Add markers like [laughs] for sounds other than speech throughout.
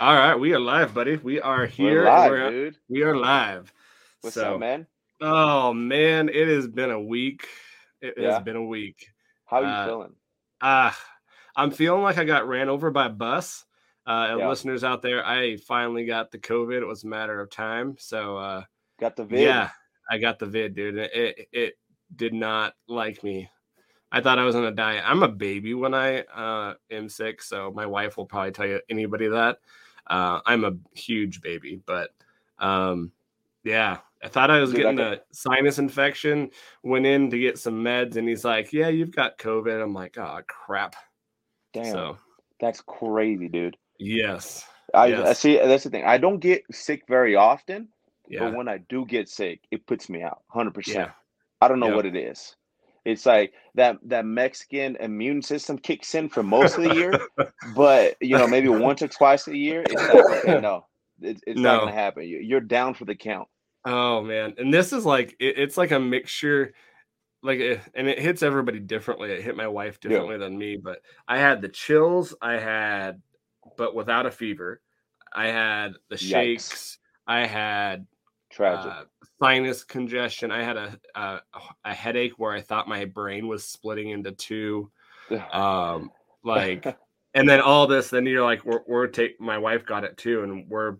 All right, we are live, buddy. We are here. We're live, We're- dude. We are live. What's so, up, man? Oh man, it has been a week. It Yeah. has been a week. How are you uh, feeling? Ah, I'm feeling like I got ran over by a bus. Uh, and Yeah. listeners out there, I finally got the COVID. It was a matter of time. So uh, Got the vid? yeah, I got the vid, dude. It, it it did not like me. I thought I was gonna die. I'm a baby when I uh, am sick, so my wife will probably tell you anybody that. Uh, I'm a huge baby, but um, yeah, I thought I was Dude, getting could- a sinus infection. Went in to get some meds, and he's like, "Yeah, you've got COVID." I'm like, "Oh crap!" Damn, So that's crazy, dude. yes, I, I see. That's the thing. I don't get sick very often, yeah, but when I do get sick, it puts me out 100%. yeah, I don't know Yep. what it is. It's like that that Mexican immune system kicks in for most of the year, but you know maybe [laughs] once or twice a year. It's like [laughs] okay, no, it, it's not gonna happen. You- You're down for the count. Oh man, and this is like it, it's like a mixture, like it, and it hits everybody differently. It hit my wife Yeah. differently than me, but I had the chills. I had, but without a fever. I had the Yikes. shakes. I had Tragic. uh, sinus congestion. I had a, a a headache where I thought my brain was splitting into two. [sighs] Um, like, [laughs] and then all this, then you're like, we're we're take my wife got it too, and we're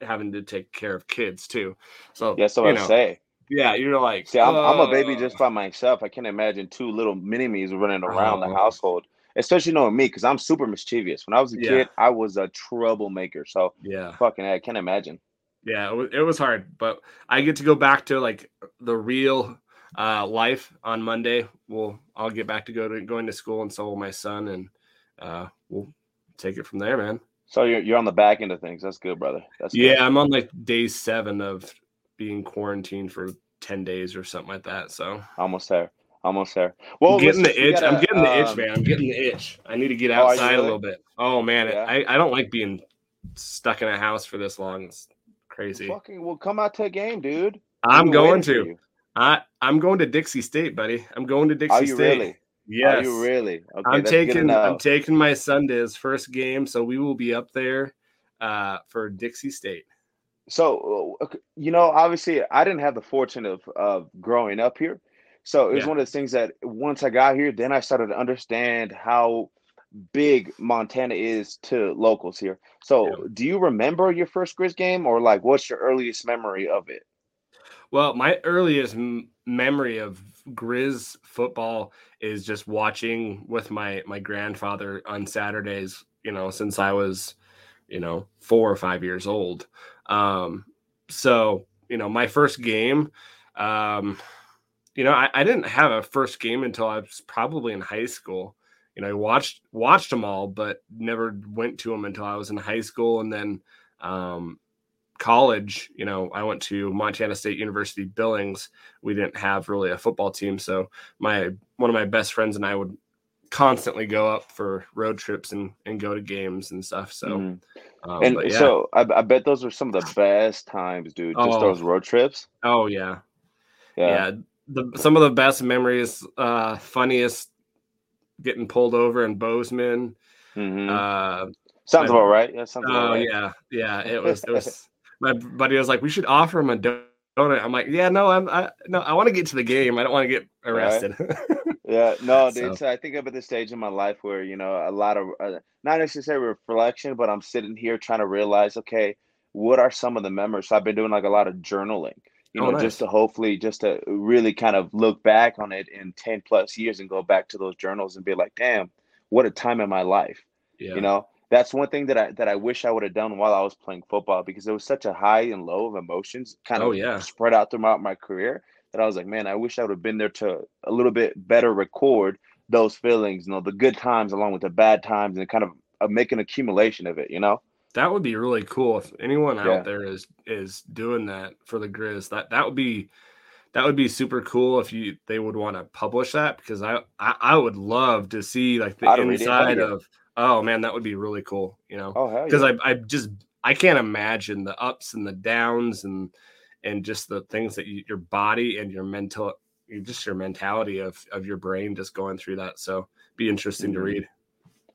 having to take care of kids too. So yeah, so I know, say. yeah, you're like, See, I'm, I'm a baby just by myself. I can't imagine two little mini me's running around Oh. the household, especially knowing me because I'm super mischievous. When I was a Yeah. kid, I was a troublemaker. So yeah, fucking, I can't imagine. Yeah, it was, it was hard, but I get to go back to like the real uh, life on Monday. We'll I'll get back to go to going to school, and so will my son, and uh, we'll take it from there, man. So you're you're on the back end of things. That's good, brother. That's good. Yeah, I'm on like day seven of being quarantined for ten days or something like that. So almost there. Almost there. Well, I'm getting listen, the itch. I'm getting the itch, um, man. I'm getting the itch. I need to get Oh, outside a little bit. Oh man, Yeah. I, I don't like being stuck in a house for this long. It's crazy. Fucking, well, come out to a game, dude. I'm going to. I I'm going to Dixie State, buddy. I'm going to Dixie State. Are you State. really? Yes. Are you really? Okay, I'm that's good to taking I'm taking my son to his first game, so we will be up there uh, for Dixie State. So, uh, you know, obviously, I didn't have the fortune of of growing up here. So it was Yeah. one of the things that once I got here, then I started to understand how big Montana is to locals here. So, Yeah. do you remember your first Grizz game, or like, what's your earliest memory of it? Well, my earliest m- memory of Grizz football is just watching with my my grandfather on Saturdays. You know, since I was, you know, four or five years old. Um, so you know, my first game, um, you know, I, I didn't have a first game until I was probably in high school. You know, I watched watched them all, but never went to them until I was in high school, and then um, college, you know, I went to Montana State University Billings. We didn't have really a football team, so my one of my best friends and I would constantly go up for road trips and and go to games and stuff. So, Mhm. um, and yeah. so I, I bet those are some of the best times, dude. Just Oh. those road trips. oh yeah, Yeah. yeah. The some of the best memories, uh, funniest, getting pulled over in Bozeman. Mhm. Uh, sounds my- about right. Yeah, sounds about Oh right. yeah, yeah. It [laughs] was. It was. my buddy was like, "We should offer him a donut." I'm like, "Yeah, no, I'm. I, no, I want to get to the game. I don't want to get arrested." [laughs] Yeah, no, So- dude. So I think I'm at the stage in my life where you know a lot of uh, not necessarily reflection, but I'm sitting here trying to realize, okay, what are some of the memories? So I've been doing like a lot of journaling, you Oh, know, just to hopefully just to really kind of look back on it in ten plus years and go back to those journals and be like, damn, what a time in my life. yeah. You know, that's one thing that I that I wish I would have done while I was playing football because there was such a high and low of emotions kind Oh, of yeah. spread out throughout my career that I was like, man, I wish I would have been there to a little bit better record those feelings, you know, the good times along with the bad times and kind of uh, make an accumulation of it, you know? That would be really cool if anyone out there is is doing that for the Grizz. That that would be that would be super cool if you they would want to publish that because I, I I would love to see like the I'd read it. Hell inside of. Oh man, that would be really cool. You know, Oh, because yeah. I I just I can't imagine the ups and the downs and and just the things that you, your body and your mental just your mentality of of your brain just going through that. So be interesting to Mhm. read.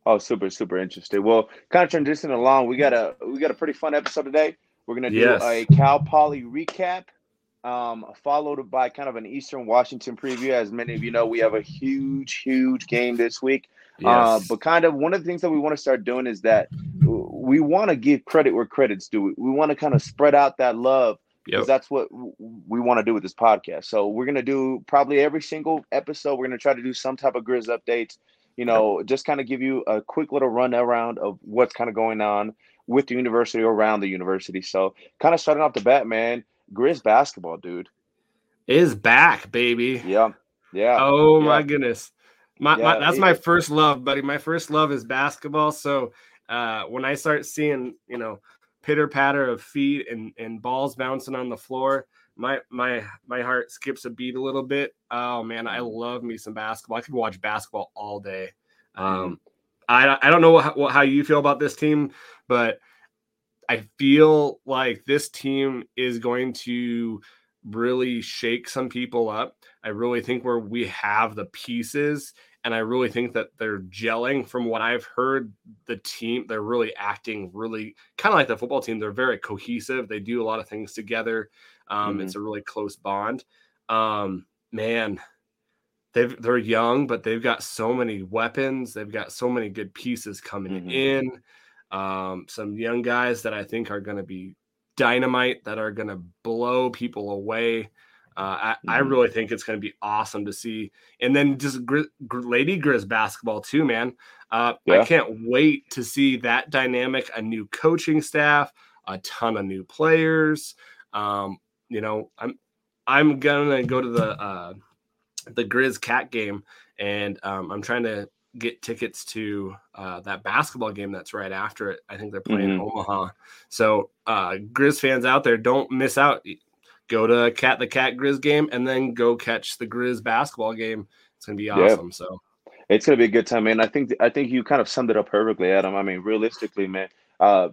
Oh, super, super interesting. Well, kind of transitioning along, we got a we got a pretty fun episode today. We're gonna do Yes. a Cal Poly recap, um, followed by kind of an Eastern Washington preview. As many of you know, we have a huge, huge game this week. Uh, Yes. but kind of one of the things that we want to start doing is that we want to give credit where credit's due. We want to kind of spread out that love because Yep. that's what we want to do with this podcast. So we're gonna do probably every single episode. We're gonna try to do some type of Grizz updates. You know, just kind of give you a quick little run around of what's kind of going on with the university or around the university. So kind of starting off the bat, man. Grizz basketball, dude. is back, baby. Yeah, yeah. Oh my goodness. My, Yeah, my that's it- my first love, buddy. My first love is basketball. So uh when I start seeing, you know, pitter patter of feet and, and balls bouncing on the floor, my my my heart skips a beat a little bit. Oh man, I love me some basketball. I could watch basketball all day. Um I I don't know how, what, how you feel about this team, but I feel like this team is going to really shake some people up. I really think where we have the pieces, and I really think that they're gelling. From what I've heard, the team they're really acting really kind of like the football team. They're very cohesive. They do a lot of things together. Um, Mhm. It's a really close bond. Um, man, they've they're young, but they've got so many weapons. They've got so many good pieces coming Mhm. in. Um, some young guys that I think are going to be dynamite that are going to blow people away. Uh, I, I Mhm. really think it's going to be awesome to see. And then just Gri- Gr- Lady Grizz basketball too, man. Uh, Yeah. I can't wait to see that dynamic. A new coaching staff, a ton of new players. Um, you know, I'm I'm gonna go to the uh, the Grizz Cat game, and um, I'm trying to get tickets to uh, that basketball game that's right after it. I think they're playing in Omaha. So, uh, Grizz fans out there, don't miss out. Go to Cat the Cat Grizz game, and then go catch the Grizz basketball game. It's gonna be awesome. So, It's gonna be a good time, man. I think I think you kind of summed it up perfectly, Adam. I mean, realistically, man, uh,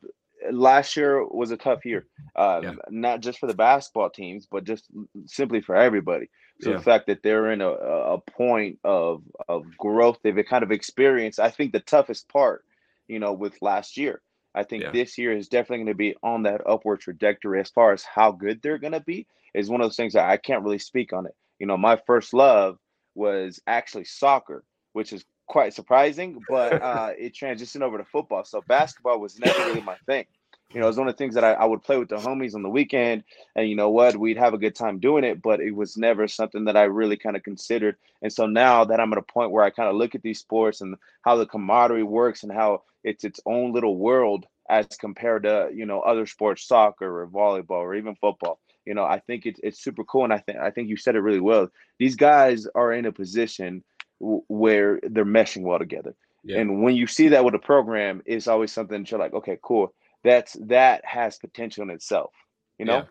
last year was a tough year, uh, Yeah. not just for the basketball teams, but just simply for everybody. So Yeah. the fact that they're in a, a point of of growth, they've kind of experienced. I think the toughest part, you know, with last year. I think Yeah. this year is definitely going to be on that upward trajectory as far as how good they're going to be. Is one of those things that I can't really speak on it. You know, my first love was actually soccer, which is quite surprising, but [laughs] uh, it transitioned over to football. So basketball was never really my thing. You know, it was one of the things that I, I would play with the homies on the weekend, and you know what, we'd have a good time doing it, but it was never something that I really kind of considered. And so now that I'm at a point where I kind of look at these sports and how the camaraderie works and how it's its own little world as compared to you know other sports, soccer or volleyball or even football. You know, I think it's it's super cool, and I think I think you said it really well. These guys are in a position w- where they're meshing well together. Yeah. And when you see that with a program, it's always something that you're like, okay, cool. That's that has potential in itself. You know? Yeah.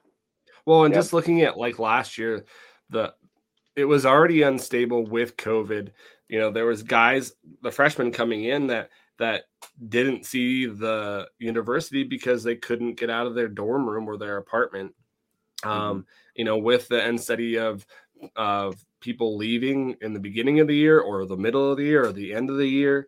Well, and Yep. just looking at like last year, the it was already unstable with COVID. You know, there was guys, the freshmen coming in that that didn't see the university because they couldn't get out of their dorm room or their apartment. Um, you know, with the end study of of people leaving in the beginning of the year or the middle of the year or the end of the year.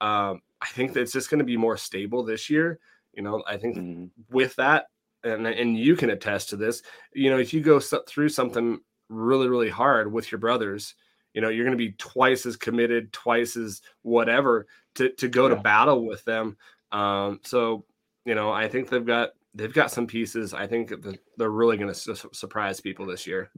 Um, I think that it's just going to be more stable this year. You know, I think Mhm. with that, and and you can attest to this. You know, if you go through something really really hard with your brothers, you know, you're going to be twice as committed, twice as whatever to to go to battle with them. Um, so you know, I think they've got they've got some pieces. I think that they're really going to su- surprise people this year.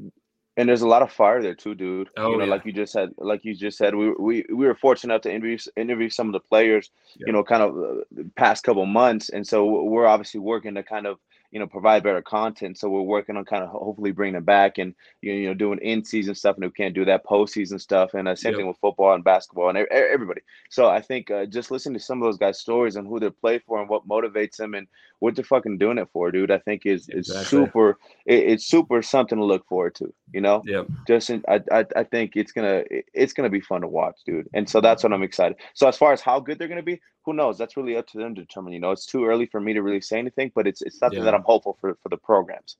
And there's a lot of fire there too, dude. Oh, you know, yeah. like you just said, like you just said, we we we were fortunate enough to interview interview some of the players, Yeah. you know, kind of uh, the past couple months, and so we're obviously working to kind of you know provide better content. So we're working on kind of hopefully bringing them back and you know, doing in season stuff, and we can't do that postseason stuff, and uh, same Yep. thing with football and basketball and everybody. So I think uh, just listening to some of those guys' stories and who they play for and what motivates them and what they're fucking doing it for, dude, I think is is Exactly. super. It, it's super something to look forward to. You know Yep. just in, I, I I think it's gonna it's gonna be fun to watch, dude. And so that's what I'm excited. So as far as how good they're gonna be, who knows? That's really up to them to determine. You know, it's too early for me to really say anything, but it's it's something Yeah. that I'm hopeful for for the programs.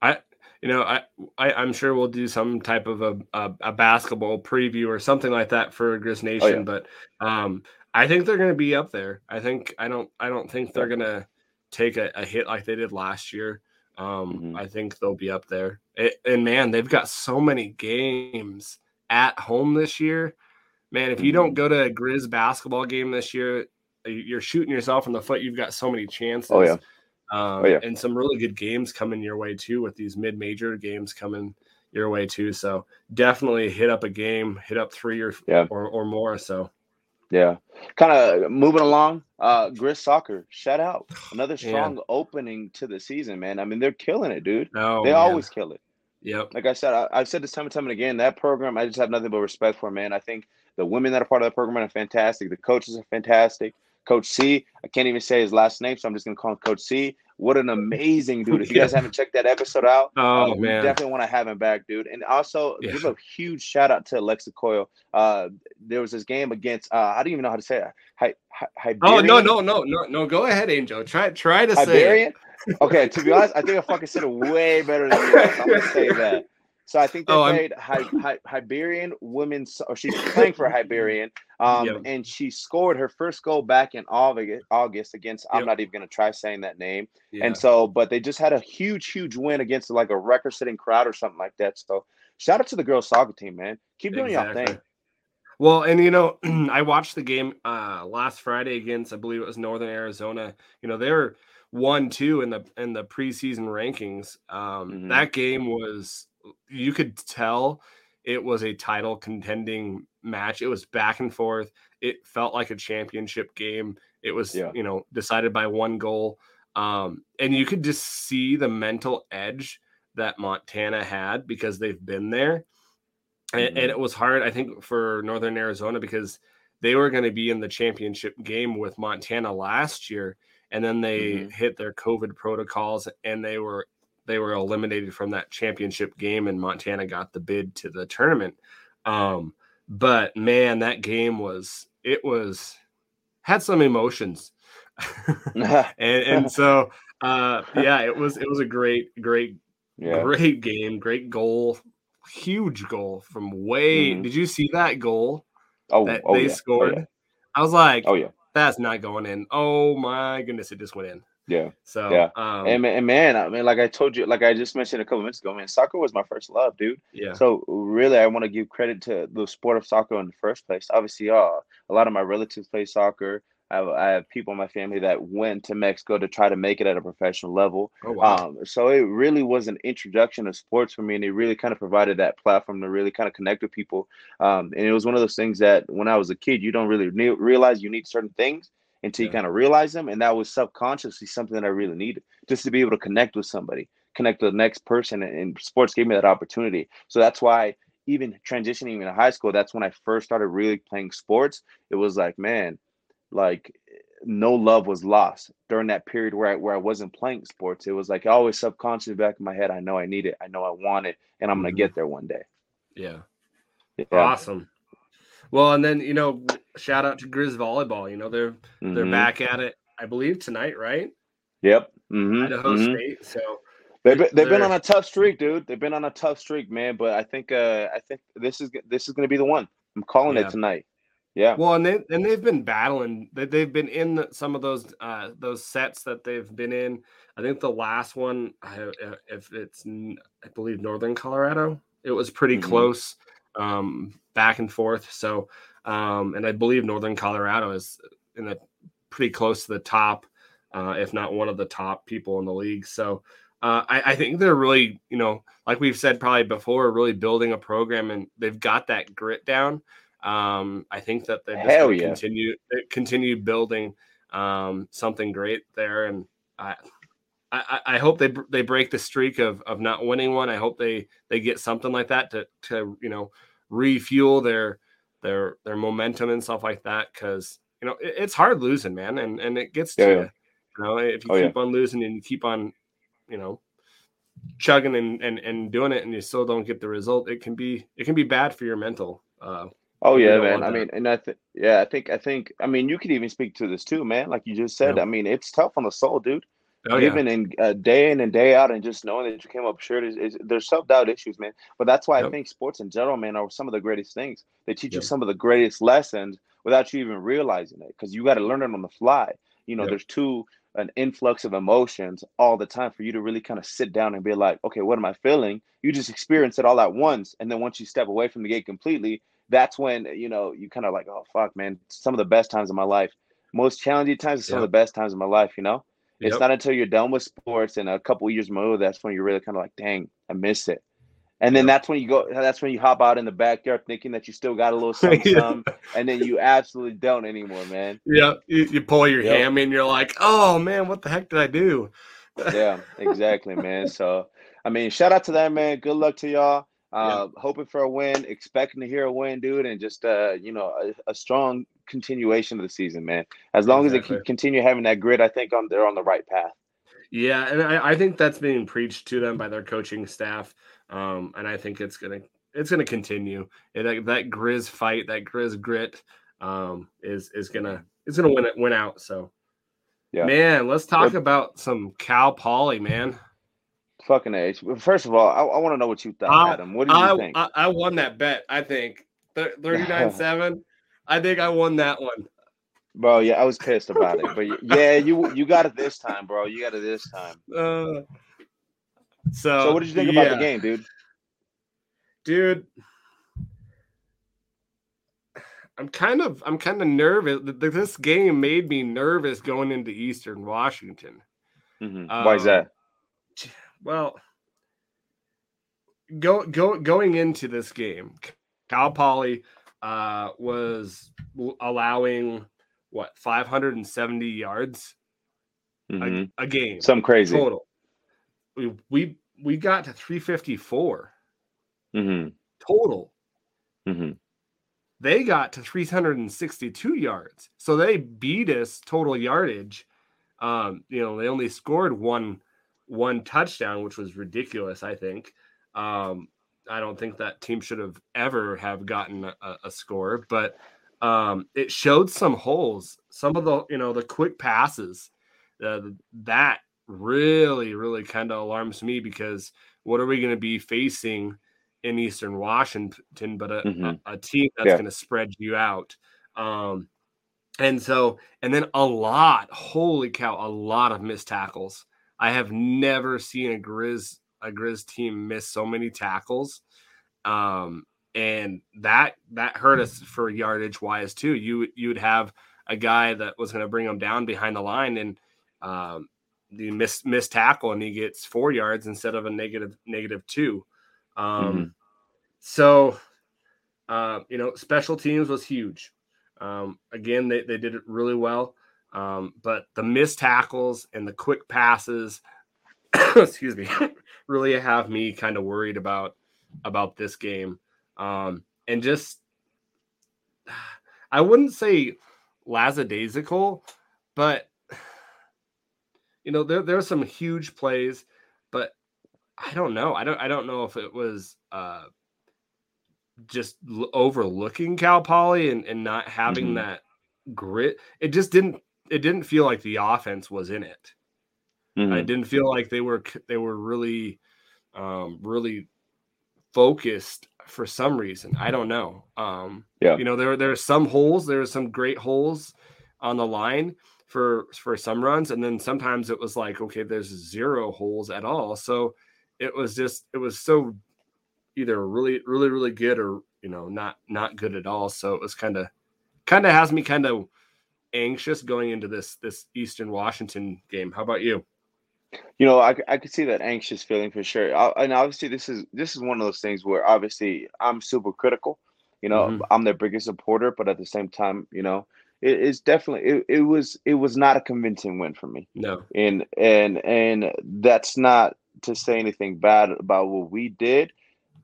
I, you know, I, I I'm sure we'll do some type of a, a, a basketball preview or something like that for Grizz Nation. Oh, yeah. But um, I think they're going to be up there. I think I don't I don't think they're going to take a, a, hit like they did last year. Um, mm-hmm. I think they'll be up there. It, and man, they've got so many games at home this year. Man, if you don't mm-hmm. go to a Grizz basketball game this year, you're shooting yourself in the foot. You've got so many chances. Oh yeah. Um, oh, yeah. And some really good games coming your way too, with these mid-major games coming your way too. So definitely hit up a game, hit up three or yeah. or, or more. So yeah, kind of moving along. Uh, Grizz soccer, shout out [sighs] another strong yeah. opening to the season, man. I mean, they're killing it, dude. Oh, they man. always kill it. Yep. Like I said, I, have said this time and time and again. That program, I just have nothing but respect for, man. I think the women that are part of that program are fantastic. The coaches are fantastic. Coach C, I can't even say his last name, so I'm just gonna call him Coach C. What an amazing dude! If you guys haven't checked that episode out, oh uh, man, definitely want to have him back, dude. And also yeah. give a huge shout out to Alexa Coyle. Uh, there was this game against uh, I don't even know how to say it. Hi, hi, oh no no no no no! Go ahead, Angel. Try try to Hiberian? say it. okay, to be honest, I think I fucking said it way better than you. I'm gonna say [laughs] that. So I think they oh, played Hi- Hi- Hibernian women's, or she's playing for Hibernian, um, yep. and she scored her first goal back in August against. Yep. I'm not even going to try saying that name. Yeah. And so, but they just had a huge, huge win against like a record-setting crowd or something like that. So, shout out to the girls soccer team, man. Keep doing exactly. your thing. Well, and you know, [clears throat] I watched the game uh last Friday against, I believe it was Northern Arizona. You know, they were one two in the in the preseason rankings. Um, mm-hmm. That game was you could tell it was a title contending match. It was back and forth. It felt like a championship game. It was, yeah. you know, decided by one goal. Um, and you could just see the mental edge that Montana had because they've been there. Mm-hmm. And, and, it was hard, I think, for Northern Arizona because they were going to be in the championship game with Montana last year. And then they mm-hmm. hit their COVID protocols and they were they were eliminated from that championship game and Montana got the bid to the tournament. Um, but man, that game was it was had some emotions. [laughs] [laughs] and and so uh yeah, it was it was a great, great, yeah. great game, great goal, huge goal from way. Mm-hmm. Did you see that goal oh, that oh, they yeah. Oh, scored? Oh, yeah. I was like, oh yeah, that's not going in. Oh my goodness, it just went in. Yeah. So yeah, um, and, and man, I mean, like I told you, like I just mentioned a couple minutes ago, man, soccer was my first love, dude. Yeah. So really, I want to give credit to the sport of soccer in the first place. Obviously, uh, a lot of my relatives play soccer. I have, I have people in my family that went to Mexico to try to make it at a professional level. Oh, wow. Um, so it really was an introduction to sports for me, and it really kind of provided that platform to really kind of connect with people. Um, and it was one of those things that when I was a kid, you don't really realize you need certain things until yeah. you kind of realize them. And that was subconsciously something that I really needed just to be able to connect with somebody, connect with the next person. And, sports gave me that opportunity. So that's why even transitioning into high school, that's when I first started really playing sports. It was like, man, like no love was lost during that period where I where I wasn't playing sports. It was like always subconsciously back in my head, I know I need it, I know I want it, and I'm mm-hmm. gonna get there one day. Yeah. yeah. Awesome. Well, and then you know, shout out to Grizz volleyball. You know, they're mm-hmm. they're back at it. I believe tonight, right? Yep. Mm-hmm. Idaho mm-hmm. State. So they've been, they've been on a tough streak, dude. They've been on a tough streak, man. But I think uh I think this is this is going to be the one. I'm calling yeah. it tonight. Yeah. Well, and they and they've been battling. That they've been in the, some of those uh those sets that they've been in. I think the last one, if it's I believe Northern Colorado, it was pretty mm-hmm. close, um, back and forth. So, um, and I believe Northern Colorado is in the pretty close to the top, uh, if not one of the top people in the league. So uh, I, I, think they're really, you know, like we've said probably before, really building a program and they've got that grit down. Um, I think that they Hell yeah. continue continue building um, something great there, and I, I, I hope they they break the streak of of not winning one. I hope they they get something like that to to you know refuel their their their momentum and stuff like that because you know it, it's hard losing, man, and and it gets to yeah, you. You know, if you oh, keep yeah. on losing and you keep on, you know, chugging and, and and doing it, and you still don't get the result, it can be it can be bad for your mental. Uh, oh yeah, man. I mean, and I think yeah, I think I think I mean you could even speak to this too, man. Like you just said. I mean, it's tough on the soul, dude. Oh, yeah. in uh, day in and day out, and just knowing that you came up short is, is there's self doubt issues, man. But that's why yep. I think sports in general, man, are some of the greatest things. They teach yep. you some of the greatest lessons without you even realizing it because you got to learn it on the fly. You know, yep. there's two an influx of emotions all the time for you to really kind of sit down and be like, okay, what am I feeling? You just experience it all at once. And then once you step away from the gate completely, that's when, you know, you kind of like, oh, fuck, man, some of the best times of my life, most challenging times, some of the best times of my life, you know? It's not until you're done with sports and a couple years more that's when you're really kind of like, dang, I miss it. And then that's when you go. That's when you hop out in the backyard thinking that you still got a little something, yeah. [laughs] and then you absolutely don't anymore, man. Yeah, you, you pull your yep. hammy and you're like, "Oh man, what the heck did I do?" [laughs] yeah, exactly, man. So, I mean, shout out to that man. Good luck to y'all. Uh, yeah. Hoping for a win, expecting to hear a win, dude, and just uh, you know, a, a strong continuation of the season, man. As long exactly. as they continue having that grit, I think on they're on the right path. Yeah, and I, I think that's being preached to them by their coaching staff. Um, and I think it's gonna it's gonna continue. that, that Grizz fight, that Grizz grit, um, is is gonna it's gonna win it win out. So, yeah, man, let's talk about some Cal Poly, man. Fucking age. First of all, I, I want to know what you thought, I, Adam. What do you I, think? I, I won that bet. I think thirty-nine seven. I think I won that one. Bro, yeah, I was pissed about it, but [laughs] yeah, you you got it this time, bro. You got it this time. Uh, so, so what did you think yeah. about the game, dude? Dude, I'm kind of I'm kind of nervous. This game made me nervous going into Eastern Washington. Mm-hmm. Um, Why is that? Well, go go going into this game, Cal Poly uh, was allowing what 570 yards mm-hmm. a, a, game, some crazy total we we we got to 354 mm-hmm. total. Mm-hmm. They got to 362 yards, so they beat us total yardage. Um, you know, they only scored one one touchdown, which was ridiculous. I think. Um, I don't think that team should have ever have gotten a, a score, but um, it showed some holes. Some of the you know the quick passes uh, that really, really kind of alarms me because what are we going to be facing in Eastern Washington but a, mm-hmm. a, a team that's yeah. going to spread you out? Um, and so, and then a lot, holy cow, a lot of missed tackles. I have never seen a Grizz a Grizz team miss so many tackles. Um, and that that hurt us for yardage wise too. You you would have a guy that was going to bring them down behind the line, and um, the miss miss tackle and he gets four yards instead of a negative negative two. Um, mm-hmm. So, uh, you know, special teams was huge. Um, again, they, they did it really well. Um, but the missed tackles and the quick passes, [coughs] excuse me, really have me kind of worried about about this game. Um, and just, I wouldn't say lackadaisical, but you know, there there's some huge plays, but I don't know. I don't I don't know if it was uh just l- overlooking Cal Poly and, and not having mm-hmm. that grit. It just didn't it didn't feel like the offense was in it. Mm-hmm. I didn't feel like they were they were really um really focused for some reason. I don't know. Um yeah. you know, there there are some holes, there are some great holes on the line, for for some runs and then sometimes it was like okay there's zero holes at all so it was just it was so either really really really good or you know not not good at all so it was kind of kind of has me kind of anxious going into this this eastern washington game how about you you know i, I could see that anxious feeling for sure I, and obviously this is this is one of those things where obviously i'm super critical you know mm-hmm. i'm their biggest supporter but at the same time you know it, it's definitely it, it was it was not a convincing win for me. No. And and and that's not to say anything bad about what we did,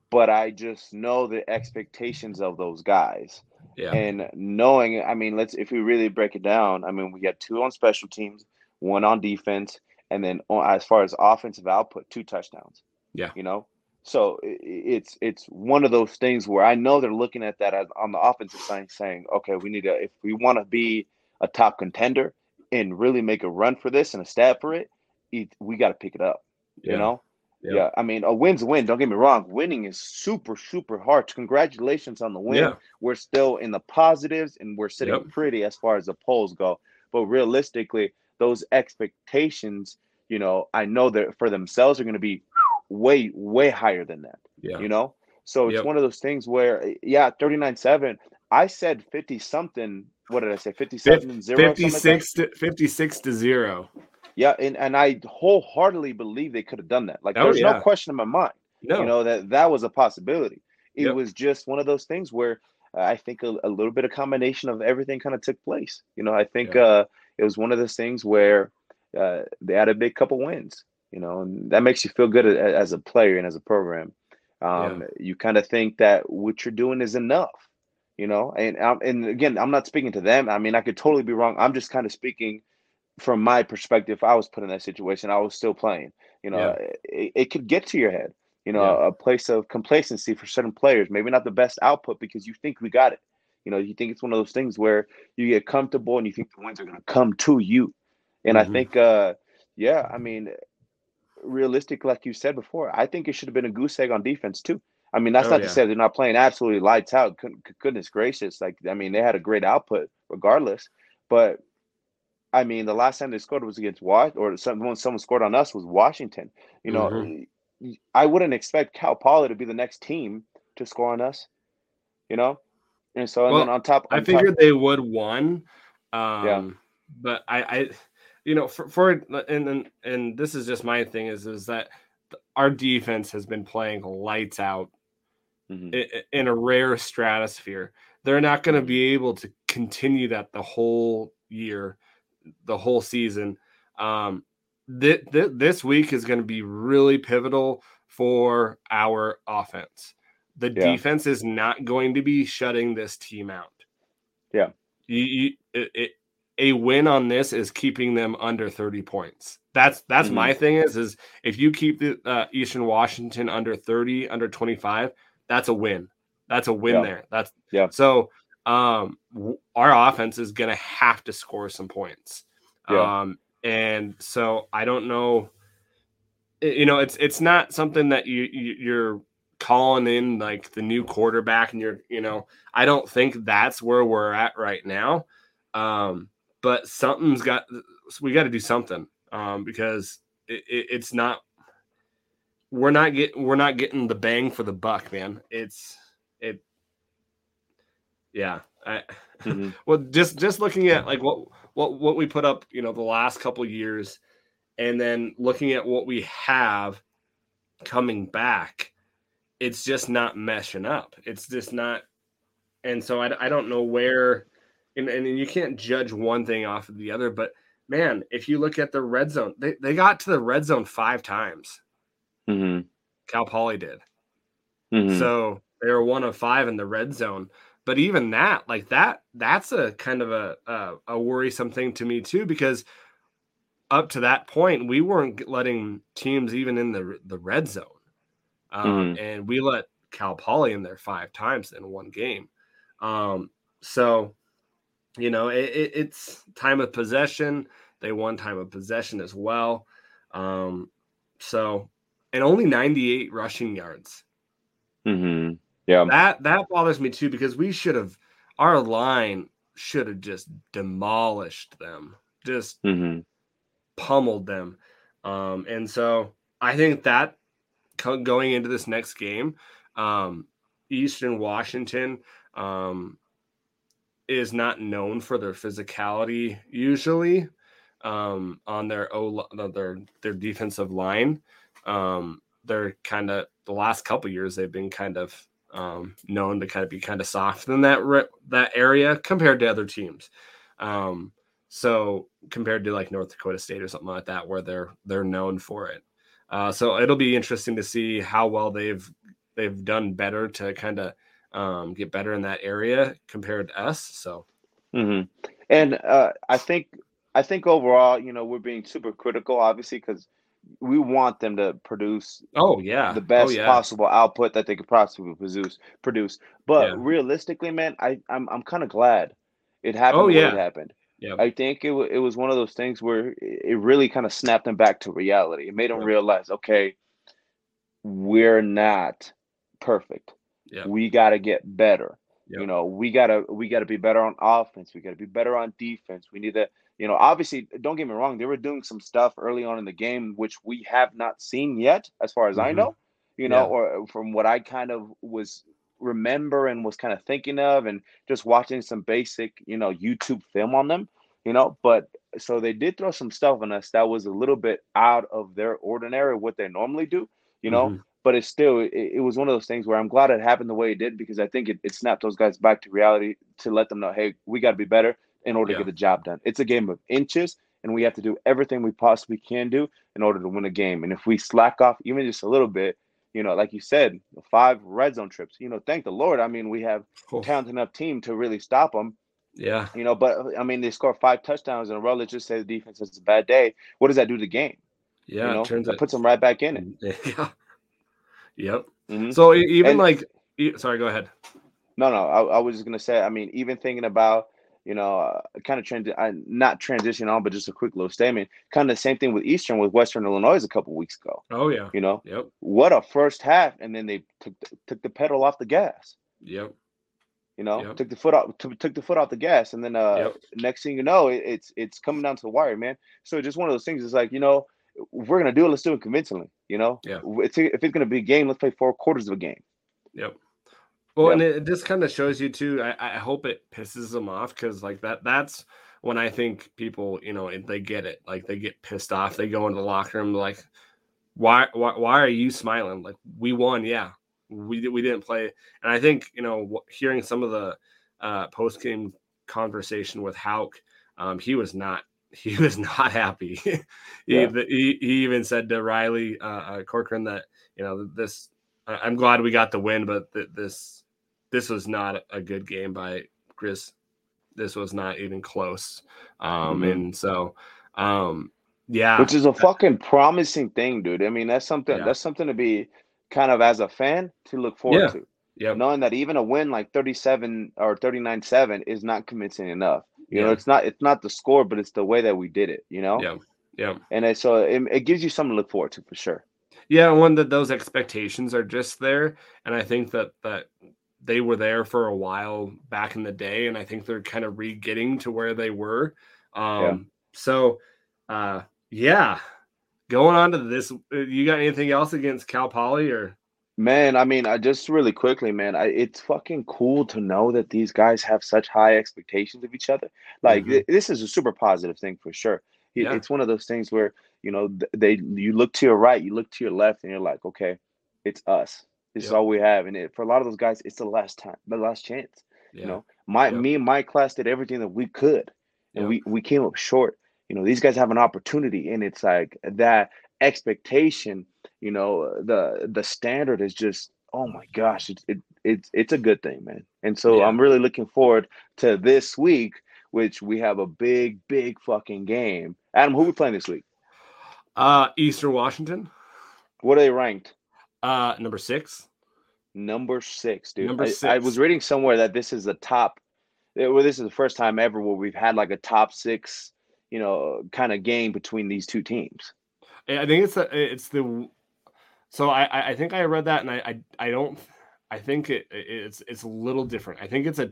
but I just know the expectations of those guys. Yeah. And knowing, I mean, let's if we really break it down, I mean, we got two on special teams, one on defense, and then as far as offensive output, two touchdowns. Yeah. You know, so it's it's one of those things where I know they're looking at that as on the offensive side, saying, okay, we need to if we want to be a top contender and really make a run for this and a stab for it, it we got to pick it up, yeah. you know. Yeah. yeah. I mean, a win's a win. Don't get me wrong. Winning is super, super hard. Congratulations on the win. Yeah. We're still in the positives and we're sitting yep. pretty as far as the polls go. But realistically, those expectations, you know, I know that for themselves are going to be way, way higher than that. Yeah. You know? So it's yep. one of those things where, yeah, 39 7. I said 50 something. What did I say? 57 0? 56 to, 56 to 0. Yeah, and, and I wholeheartedly believe they could have done that. Like, oh, there's yeah. no question in my mind. No. You know that that was a possibility. It yep. was just one of those things where uh, I think a, a, little bit of combination of everything kind of took place. You know, I think yeah. uh, it was one of those things where uh, they had a big couple wins. You know, and that makes you feel good as, a player and as a program. Um, yeah. You kind of think that what you're doing is enough. You know, and um, and again, I'm not speaking to them. I mean, I could totally be wrong. I'm just kind of speaking from my perspective, I was put in that situation, I was still playing. You know, yeah. it, it, could get to your head. You know, yeah. a place of complacency for certain players. Maybe not the best output because you think we got it. You know, you think it's one of those things where you get comfortable and you think the wins are going to come to you. And mm-hmm. I think, uh, yeah, I mean, realistic, like you said before, I think it should have been a goose egg on defense too. I mean, that's oh, not yeah. to say they're not playing absolutely lights out. Goodness gracious, like I mean, they had a great output regardless. But I mean, the last time they scored was against what, or someone someone scored on us was Washington. You know, mm-hmm. I wouldn't expect Cal Poly to be the next team to score on us. You know, and so and well, then on top, on I figured top, they would one. Um, yeah. But I, I, you know, for, for and and and this is just my thing is is that our defense has been playing lights out mm-hmm. in, in a rare stratosphere. They're not going to mm-hmm. be able to continue that the whole year the whole season. Um, th- th- this week is going to be really pivotal for our offense. The yeah. defense is not going to be shutting this team out. Yeah. You, you, it, it, a win on this is keeping them under 30 points. That's that's mm-hmm. my thing is is if you keep the uh, Eastern Washington under 30, under 25, that's a win. That's a win yeah. there. That's yeah. So um, our offense is going to have to score some points. Yeah. Um, and so I don't know. You know, it's it's not something that you, you you're calling in like the new quarterback, and you're you know I don't think that's where we're at right now. Um, but something's got we got to do something um, because it, it, it's not we're not getting we're not getting the bang for the buck, man. It's it yeah. I, mm-hmm. [laughs] well, just just looking at like what what what we put up, you know, the last couple years, and then looking at what we have coming back, it's just not meshing up. It's just not, and so I, I don't know where, and and you can't judge one thing off of the other, but man, if you look at the red zone, they, they got to the red zone five times. Mm-hmm. Cal Poly did. Mm-hmm. So they were one of five in the red zone but even that like that that's a kind of a, a, a worrisome thing to me too because up to that point we weren't letting teams even in the the red zone um, mm-hmm. and we let cal poly in there five times in one game um, so you know it, it, it's time of possession they won time of possession as well um, so and only 98 rushing yards mm-hmm. Yeah. That that bothers me too because we should have our line should have just demolished them. Just mm-hmm. pummeled them. Um, and so I think that going into this next game, um, Eastern Washington um, is not known for their physicality usually um, on their o their their defensive line. Um, they're kind of the last couple years they've been kind of um, known to kind of be kind of soft in that re- that area compared to other teams. Um, so compared to like North Dakota State or something like that, where they're they're known for it. Uh, so it'll be interesting to see how well they've they've done better to kind of um, get better in that area compared to us. So, mm-hmm. and uh, I think I think overall, you know, we're being super critical, obviously, because we want them to produce oh yeah the best oh, yeah. possible output that they could possibly produce produce but yeah. realistically man i i'm, I'm kind of glad it happened oh, yeah. it happened yeah i think it, it was one of those things where it really kind of snapped them back to reality it made them realize okay we're not perfect. Yeah. We got to get better. Yep. You know, we gotta we gotta be better on offense. We gotta be better on defense. We need to, you know, obviously, don't get me wrong. They were doing some stuff early on in the game which we have not seen yet, as far as I Mhm. know. You know, Yeah. or from what I kind of was remember and was kind of thinking of, and just watching some basic, you know, YouTube film on them. You know, but so they did throw some stuff on us that was a little bit out of their ordinary, what they normally do. You know, Mhm. but it's still it, it was one of those things where I'm glad it happened the way it did because I think it, it snapped those guys back to reality to let them know, hey, we got to be better in order Yeah. to get the job done. It's a game of inches, and we have to do everything we possibly can do in order to win a game. And if we slack off even just a little bit, you know, like you said, five red zone trips. You know, thank the Lord. I mean, we have Oh, talented enough team to really stop them. yeah. You know, but I mean, they score five touchdowns in a row. Let's just say the defense has a bad day. What does that do to the game? Yeah. you know, it turns it out. puts them right back in it. [laughs] Yeah. Yep. Mhm. So even And- like, sorry, go ahead. No, no, I, I was just gonna say. I mean, even thinking about you know, uh, kind of trans, I, not transition on, but just a quick little statement. Kind of the same thing with Eastern with Western Illinois a couple weeks ago. Oh yeah. You know, Yep. what a first half, and then they took the, took the pedal off the gas. Yep. You know, Yep. took the foot off took, took the foot off the gas, and then uh, Yep. next thing you know, it, it's it's coming down to the wire, man. So just one of those things. It's like you know, if we're gonna do it. Let's do it convincingly. You know, Yeah. It's, if it's gonna be a game, let's play four quarters of a game. Yep. Well, and it, this kind of shows you too. I, I hope it pisses them off because like that. That's when I think people, you know, they get it. Like they get pissed off. They go into the locker room like, why, why, why are you smiling? Like we won, yeah. We we didn't play, and I think you know hearing some of the uh, post game conversation with Hauck, um, he was not [laughs] he was not happy. [laughs] he, Yeah. he he even said to Riley uh, uh, Corcoran that you know this I'm glad we got the win, but th- this this was not a good game by Grizz. This was not even close. Um, Mhm. and so, um, yeah, which is a fucking promising thing, dude. I mean, that's something Yeah. that's something to be kind of as a fan to look forward Yeah. to. yeah, Knowing that even a win like 37 or 39-7 is not convincing enough. You know, it's not it's not the score, but it's the way that we did it, you know? yeah, yeah, And it, so it, it gives you something to look forward to for sure. yeah. One that those expectations are just there, and I think that that they were there for a while back in the day, and I think they're kind of re-getting to where they were. Um, so, uh, yeah. Going on to this, uh, you got anything else against Cal Poly or? Man, I mean, I just really quickly, man, I, it's fucking cool to know that these guys have such high expectations of each other. Like Mhm. th- this is a super positive thing for sure. It- Yeah. It's one of those things where you know they you look to your right, you look to your left, and you're like, okay, it's us. This is all we have, and it, for a lot of those guys, it's the last time, the last chance. Yeah. You know, my Yep. me and my class did everything that we could, and Yep. we we came up short. You know, these guys have an opportunity, and it's like that expectation. You know, the the standard is just oh my gosh, it's it, it's it's a good thing, man. And so Yeah. I'm really looking forward to this week, which we have a big big fucking game. Adam, who we playing this week? Uh, Eastern Washington, What are they ranked? uh, number six. Number six, dude. Number I, I was reading somewhere that this is the top. eh, Well, this is the first time ever where we've had like a top six, you know, kind of game between these two teams. I think it's the it's the. So I I- I think I read that and I I, I don't I think it it's it's a little different. I think it's a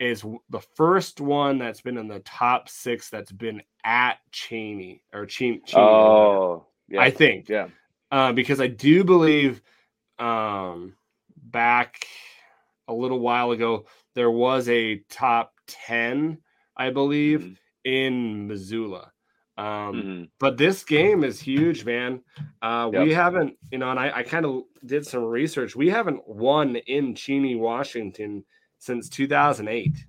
is the first one that's been in the top six that's been at Cheney or Cheney. Cheney Oh, yeah, I think yeah. uh, because I do believe um, back a little while ago there was a top ten, I believe, Mhm, in Missoula. Um, mhm. but this game is huge, man. Uh, We haven't, you know, and I, I kind of did some research. We haven't won in Cheney, Washington since 2008.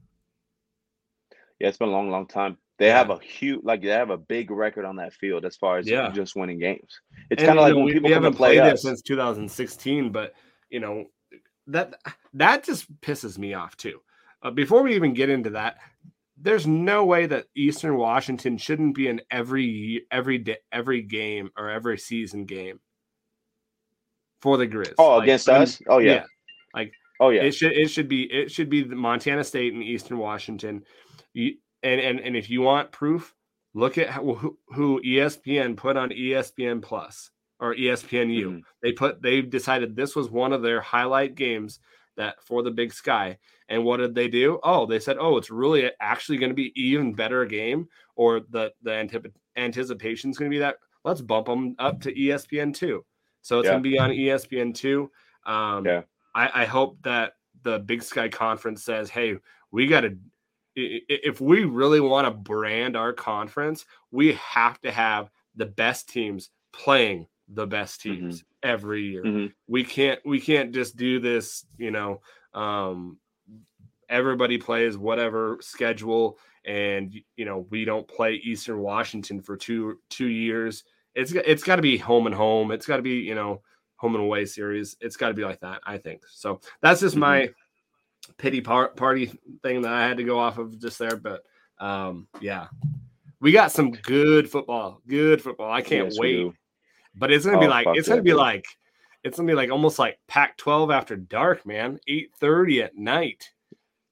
Yeah, it's been a long, long time. They Yeah. have a huge, like they have a big record on that field as far as Yeah. just winning games. It's kind of like know, when we, people we haven't play played it since 2016, but you know that that just pisses me off too. Uh, before we even get into that, there's no way that Eastern Washington shouldn't be in every every day, every game or every season game for the Grizz. Oh, Like, against I mean, us? Oh yeah. like Oh yeah. it should it should be it should be the Montana State and Eastern Washington. You, and and and if you want proof, look at how, who, who ESPN put on ESPN Plus. Or ESPNU. Mhm. They put they decided this was one of their highlight games that for the Big Sky. And what did they do? Oh, they said, "Oh, it's really actually going to be even better game, or the the antip- anticipation is going to be that. Let's bump them up to E ESPN two. So it's Yeah. going to be on E ESPN two. Um, Yeah. I, I hope that the Big Sky Conference says, "Hey, we got to." If we really want to brand our conference, we have to have the best teams playing the best Mhm. teams every year Mhm. we can't we can't just do this you know um everybody plays whatever schedule and you know we don't play eastern washington for two two years it's it's got to be home and home it's got to be you know home and away series it's got to be like that i think so that's just Mhm. my pity par- party thing that i had to go off of just there but um yeah we got some good football good football i can't Yes, wait. But it's gonna be Oh, like it's gonna be dude. like it's gonna be like almost like Pac 12 after dark, man. 8 30 at night.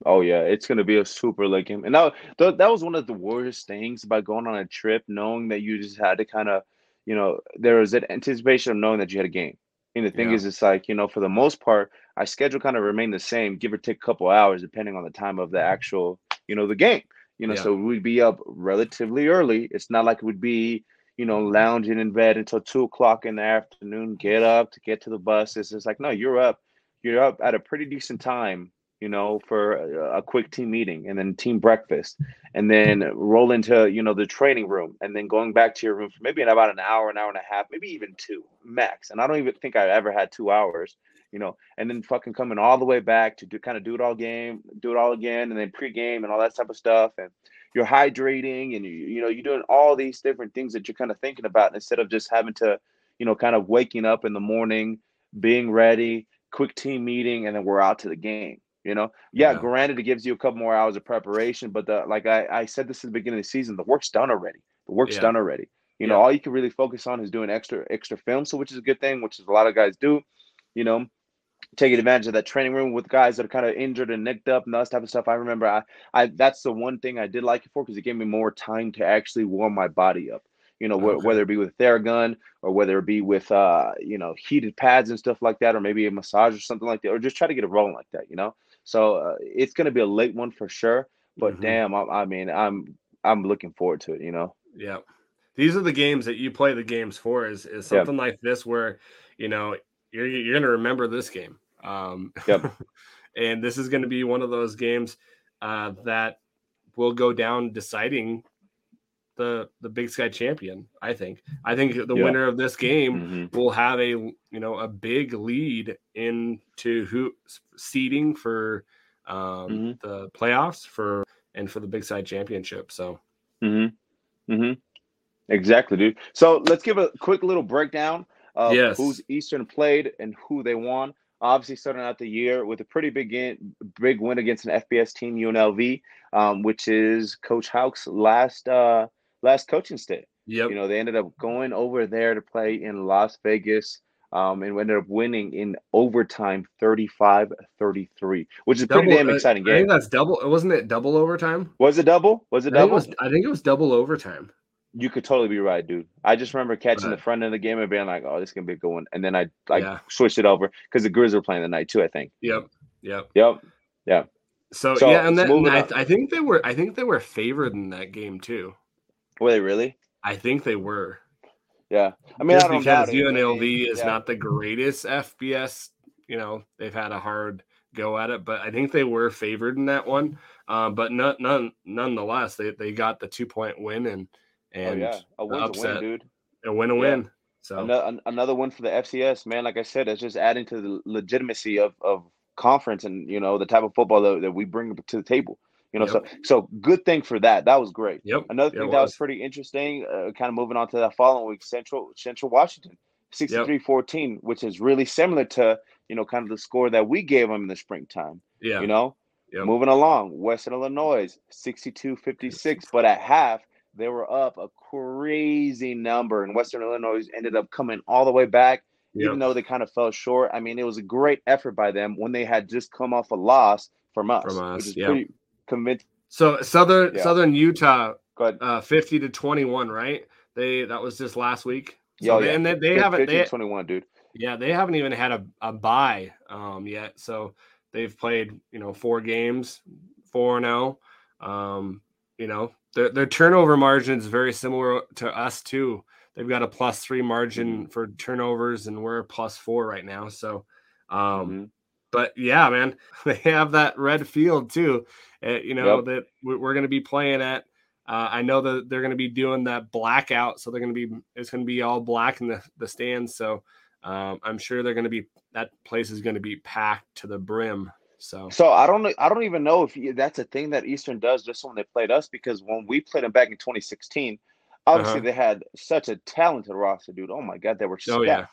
Oh yeah, it's gonna be a super late game, and that th- that was one of the worst things about going on a trip, knowing that you just had to kind of, you know, there was that anticipation of knowing that you had a game. And the thing Yeah. is, it's like you know, for the most part, our schedule kind of remained the same, give or take a couple hours, depending on the time of the mm-hmm. actual, you know, the game. You know, Yeah. so we'd be up relatively early. It's not like it would be, you know, lounging in bed until two o'clock in the afternoon, get up to get to the bus. It's just like, no, you're up, you're up at a pretty decent time you know, for a, a quick team meeting and then team breakfast, and then roll into you know the training room, and then going back to your room for maybe in about an hour, an hour and a half, maybe even two max. And I don't even think I ever had two hours, you know, and then fucking coming all the way back to do kind of do it all game, do it all again, and then pregame and all that type of stuff, and you're hydrating and you you know you're doing all these different things that you're kind of thinking about instead of just having to, you know, kind of waking up in the morning, being ready, quick team meeting, and then we're out to the game. You know, yeah, Yeah. granted, it gives you a couple more hours of preparation, but the like I, I said this at the beginning of the season, the work's done already. The work's Yeah. done already. You know, Yeah. all you can really focus on is doing extra extra film, so which is a good thing, which is a lot of guys do. You know, taking advantage of that training room with guys that are kind of injured and nicked up and that type of stuff. I remember I, I that's the one thing I did like it for because it gave me more time to actually warm my body up. You know, wh- whether it be with a Theragun or whether it be with uh, you know, heated pads and stuff like that, or maybe a massage or something like that, or just try to get it rolling like that. You know, so uh, it's gonna be a late one for sure. But Mhm. damn, I, I mean, I'm I'm looking forward to it. You know. Yeah. These are the games that you play the games for is is Yeah. something like this where, you know, you're you're gonna remember this game. Um Yep. [laughs] and this is gonna be one of those games uh that will go down deciding the the Big Sky champion, I think. I think the Yeah. winner of this game Mhm. will have a you know a big lead into who seeding for um Mhm. the playoffs for and for the Big Sky championship. So Mm-hmm. Mm-hmm. Exactly, dude. So let's give a quick little breakdown of Yes. who's Eastern played and who they won. Obviously, starting out the year with a pretty big in, big win against an FBS team, UNLV, um, which is Coach Hauck's last uh, last coaching stint. yep. You know, they ended up going over there to play in Las Vegas. Um, and ended up winning in overtime 35-33, which is a pretty Double- damn uh, exciting I think game. that's double. Wasn't it double overtime? Was it double? Was it I think it double? was. I think it was double overtime. You could totally be right, dude. I just remember catching the front end of the game and being like, "Oh, this is gonna be a good one," and then I like Yeah. switched it over because the Grizz were playing the night too. I think. Yep. Yep. Yep. So, So, yeah, and, that, and I. I think they were. I think they were favored in that game too. Were they really? I think they were. Yeah. I mean, just I don't because UNLV mean, is yeah. not the greatest FBS. You know, they've had a hard go at it, but I think they were favored in that one. Um, but none, none, nonetheless, they, they got the two point win and Oh and yeah, a win's a win, dude. a win a Yeah. win. So Another, another win for the FCS, man. Like I said, it's just adding to the legitimacy of of conference and you know the type of football that, that we bring to the table. You know, so so good thing for that. That was great. yep. Another thing it that was was. pretty interesting, uh, kind of moving on to that following week, Central Central Washington, 63-14, which is really similar to, you know, kind of the score that we gave them in the springtime, Yeah. you know? Yep. Moving along, Western Illinois, 62-56, but at half, they were up a crazy number, and Western Illinois ended up coming all the way back, Yep. even though they kind of fell short. I mean, it was a great effort by them when they had just come off a loss from us, From us, which is yeah. pretty convincing. So Southern Yeah. Southern Utah uh 50 to 21, right? They that was just last week. So yeah, and they, they haven't they, 21, dude. Yeah, they haven't even had a, a buy um, yet. So they've played, you know, four games, four and zero. Oh. Um, you know, their their turnover margin is very similar to us too. They've got a plus three margin mm-hmm. for turnovers, and we're plus four right now. So, um, mm-hmm. but yeah, man, [laughs] they have that red field too. Uh, you know yep. that we're going to be playing at. Uh, I know that they're going to be doing that blackout, so they're going to be it's going to be all black in the the stands. So um, I'm sure they're going to be that place is going to be packed to the brim. So, so I don't I don't even know if that's a thing that Eastern does just when they played us because when we played them back in 2016, obviously uh-huh. they had such a talented roster, dude. Oh my god, they were stacked. Oh, yeah.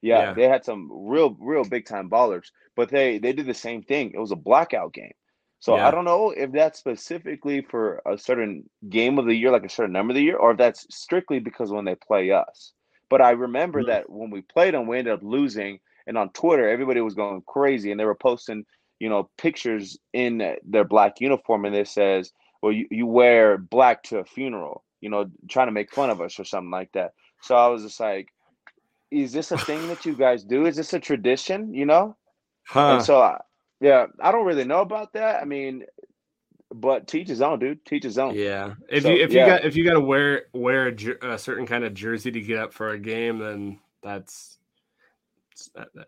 yeah. yeah, they had some real real big time ballers, but they they did the same thing. It was a blackout game. So yeah. I don't know if that's specifically for a certain game of the year, like a certain number of the year, or if that's strictly because when they play us. But I remember mm-hmm. that when we played them, we ended up losing, and on Twitter, everybody was going crazy, and they were posting you know, pictures in their black uniform and it says, well, you, you wear black to a funeral, you know, trying to make fun of us or something like that. So I was just like, is this a thing that you guys do? Is this a tradition, you know? Huh. And so, I, yeah, I don't really know about that. I mean, but teach his own, dude. Teach his own. Yeah. If so, you if yeah. you got if you got to wear wear a, a certain kind of jersey to get up for a game, then that's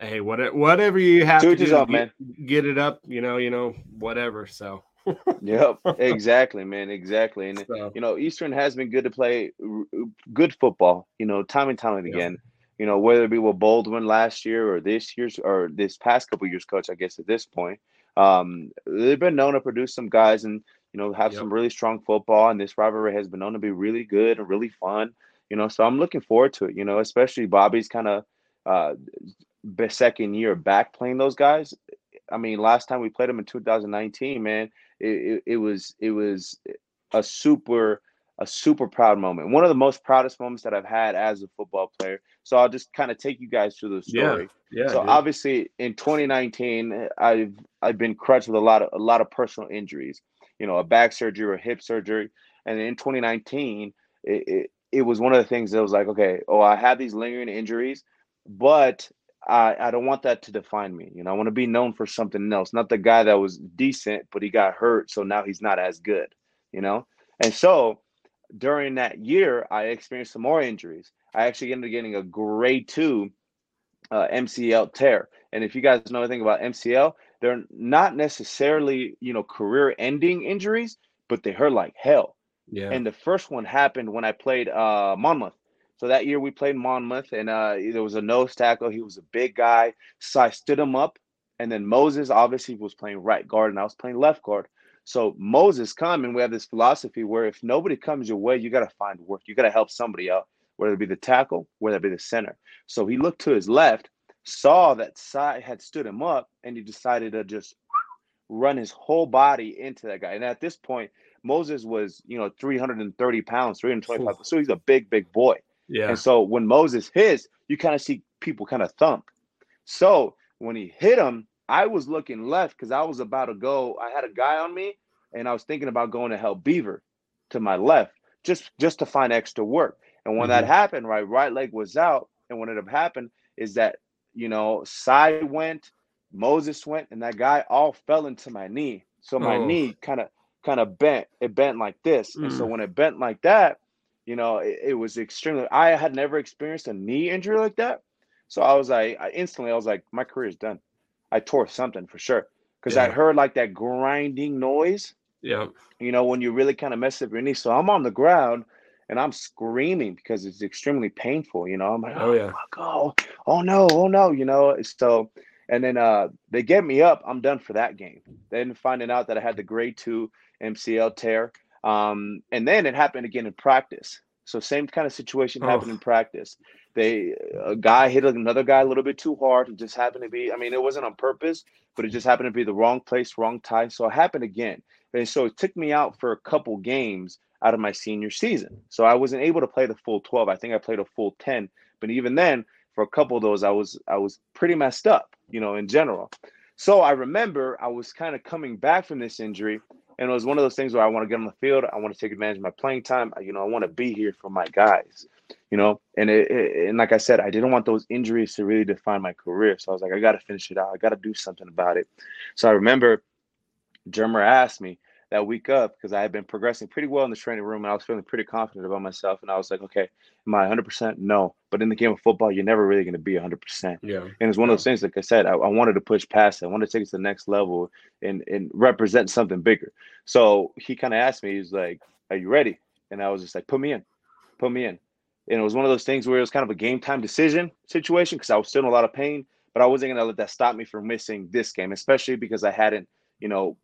hey, what, whatever you have to, to do, up, get, man. get it up, you know, you know, whatever. So. yep, [laughs] exactly, man, exactly. And so. you know, Eastern has been good to play good football. You know, time and time and again. You know, whether it be with Baldwin last year or this year's or this past couple years, coach. I guess at this point, um, they've been known to produce some guys and you know have yep. some really strong football. And this rivalry has been known to be really good and really fun. You know, so I'm looking forward to it. You know, especially Bobby's kind of uh, second year back playing those guys. I mean, last time we played them in 2019, man, it, it, it, was it was a super a super proud moment. One of the most proudest moments that I've had as a football player. So I'll just kind of take you guys through the story. Yeah. yeah so dude. obviously in 2019, I've I've been crushed with a lot of a lot of personal injuries. You know, a back surgery or hip surgery, and in 2019, it, it, it was one of the things that was like, okay, oh, I have these lingering injuries but I, I don't want that to define me. You know, I want to be known for something else, not the guy that was decent, but he got hurt. So now he's not as good, you know? And so during that year, I experienced some more injuries. I actually ended up getting a grade two uh, MCL tear. And if you guys know anything about MCL, they're not necessarily, you know, career ending injuries, but they hurt like hell. Yeah. And the first one happened when I played uh, Monmouth. So that year we played Monmouth, and uh, there was a nose tackle. He was a big guy, so I stood him up. And then Moses obviously was playing right guard, and I was playing left guard. So Moses come, and we have this philosophy where if nobody comes your way, you got to find work. You got to help somebody out, whether it be the tackle, whether it be the center. So he looked to his left, saw that side had stood him up, and he decided to just run his whole body into that guy. And at this point, Moses was, you know, 330 pounds, 325. So he's a big, big boy. Yeah. And so when Moses hits, you kind of see people kind of thump. So when he hit him, I was looking left because I was about to go. I had a guy on me, and I was thinking about going to help Beaver to my left, just just to find extra work. And when mm-hmm. that happened, right, right leg was out, and what ended up happening is that you know side went, Moses went, and that guy all fell into my knee. So my oh. knee kind of kind of bent. It bent like this, mm. and so mm. when it bent like that, you know, it, it, was extremely. I had never experienced a knee injury like that, so I was like, I instantly, I was like, my career is done. I tore something for sure because yeah. I heard like that grinding noise. Yeah. You know, when you really kind of mess up your knee. So I'm on the ground and I'm screaming because it's extremely painful. You know, I'm like, oh, oh yeah, fuck, oh, oh no, oh no, you know. So, and then uh they get me up. I'm done for that game. Then finding out that I had the grade two MCL tear. Um, and then it happened again in practice. So same kind of situation oh. happened in practice. They a guy hit another guy a little bit too hard. It just happened to be. I mean, it wasn't on purpose, but it just happened to be the wrong place, wrong time. So it happened again, and so it took me out for a couple games out of my senior season. So I wasn't able to play the full twelve. I think I played a full ten. But even then, for a couple of those, I was I was pretty messed up, you know, in general. So I remember I was kind of coming back from this injury, And it was one of those things where I want to get on the field. I want to take advantage of my playing time. You know, I want to be here for my guys. You know, and it, it, and like I said, I didn't want those injuries to really define my career. So I was like, I got to finish it out. I got to do something about it. So I remember Germer asked me, that week up because I had been progressing pretty well in the training room and I was feeling pretty confident about myself. And I was like, okay, am I 100%? No. But in the game of football, you're never really going to be 100%. Yeah. And it's one yeah. of those things, like I said, I, I, wanted to push past it. I wanted to take it to the next level and, and represent something bigger. So he kind of asked me, he's like, are you ready? And I was just like, put me in, put me in. And it was one of those things where it was kind of a game time decision situation because I was still in a lot of pain, but I wasn't going to let that stop me from missing this game, especially because I hadn't, you know,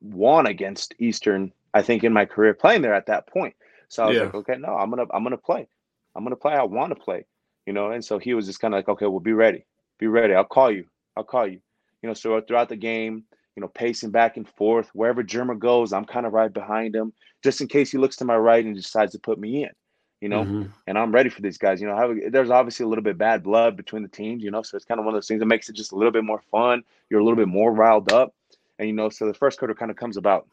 won against Eastern, I think, in my career playing there at that point. So I was yeah. like, okay, no, I'm gonna I'm gonna play. I'm gonna play. I want to play. You know, and so he was just kind of like, okay, well, be ready. Be ready. I'll call you. I'll call you. You know, so throughout the game, you know, pacing back and forth, wherever Germer goes, I'm kind of right behind him, just in case he looks to my right and decides to put me in. You know, mm-hmm. and I'm ready for these guys. You know, have, there's obviously a little bit bad blood between the teams. You know, so it's kind of one of those things that makes it just a little bit more fun. You're a little bit more riled up. And you know, so the first quarter kind of comes about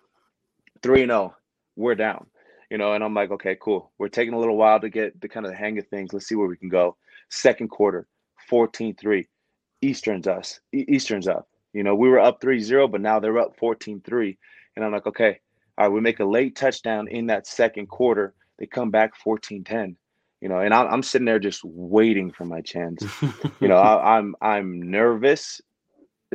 3 and 0. We're down. You know, and I'm like, okay, cool. We're taking a little while to get the kind of the hang of things. Let's see where we can go. Second quarter, 14-3. Eastern's us. Eastern's up. You know, we were up 3-0, but now they're up 14-3. And I'm like, okay, all right, we make a late touchdown in that second quarter. They come back 14-10 you know, and I'm, I'm sitting there just waiting for my chance. [laughs] you know, I, I'm I'm nervous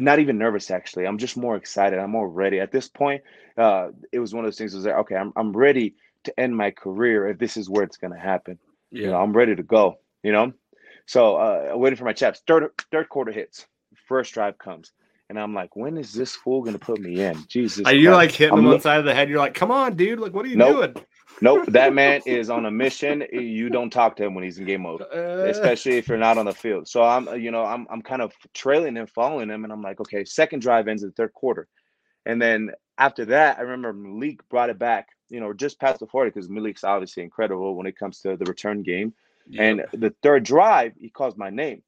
not even nervous actually. I'm just more excited. I'm more ready. At this point, uh, it was one of those things. Was like, okay, I'm I'm ready to end my career if this is where it's going to happen. Yeah. You know, I'm ready to go. You know, so uh, waiting for my chaps. Third third quarter hits. First drive comes. And I'm like, when is this fool gonna put me in? Jesus. Are you like hitting I'm him on the side of the head? You're like, come on, dude. Like, what are you nope. doing? Nope, that [laughs] man is on a mission. You don't talk to him when he's in game mode, uh. especially if you're not on the field. So I'm, you know, I'm, I'm kind of trailing him, following him, and I'm like, okay, second drive ends in the third quarter, and then after that, I remember Malik brought it back, you know, just past the 40 because Malik's obviously incredible when it comes to the return game. And the third drive, he calls my name,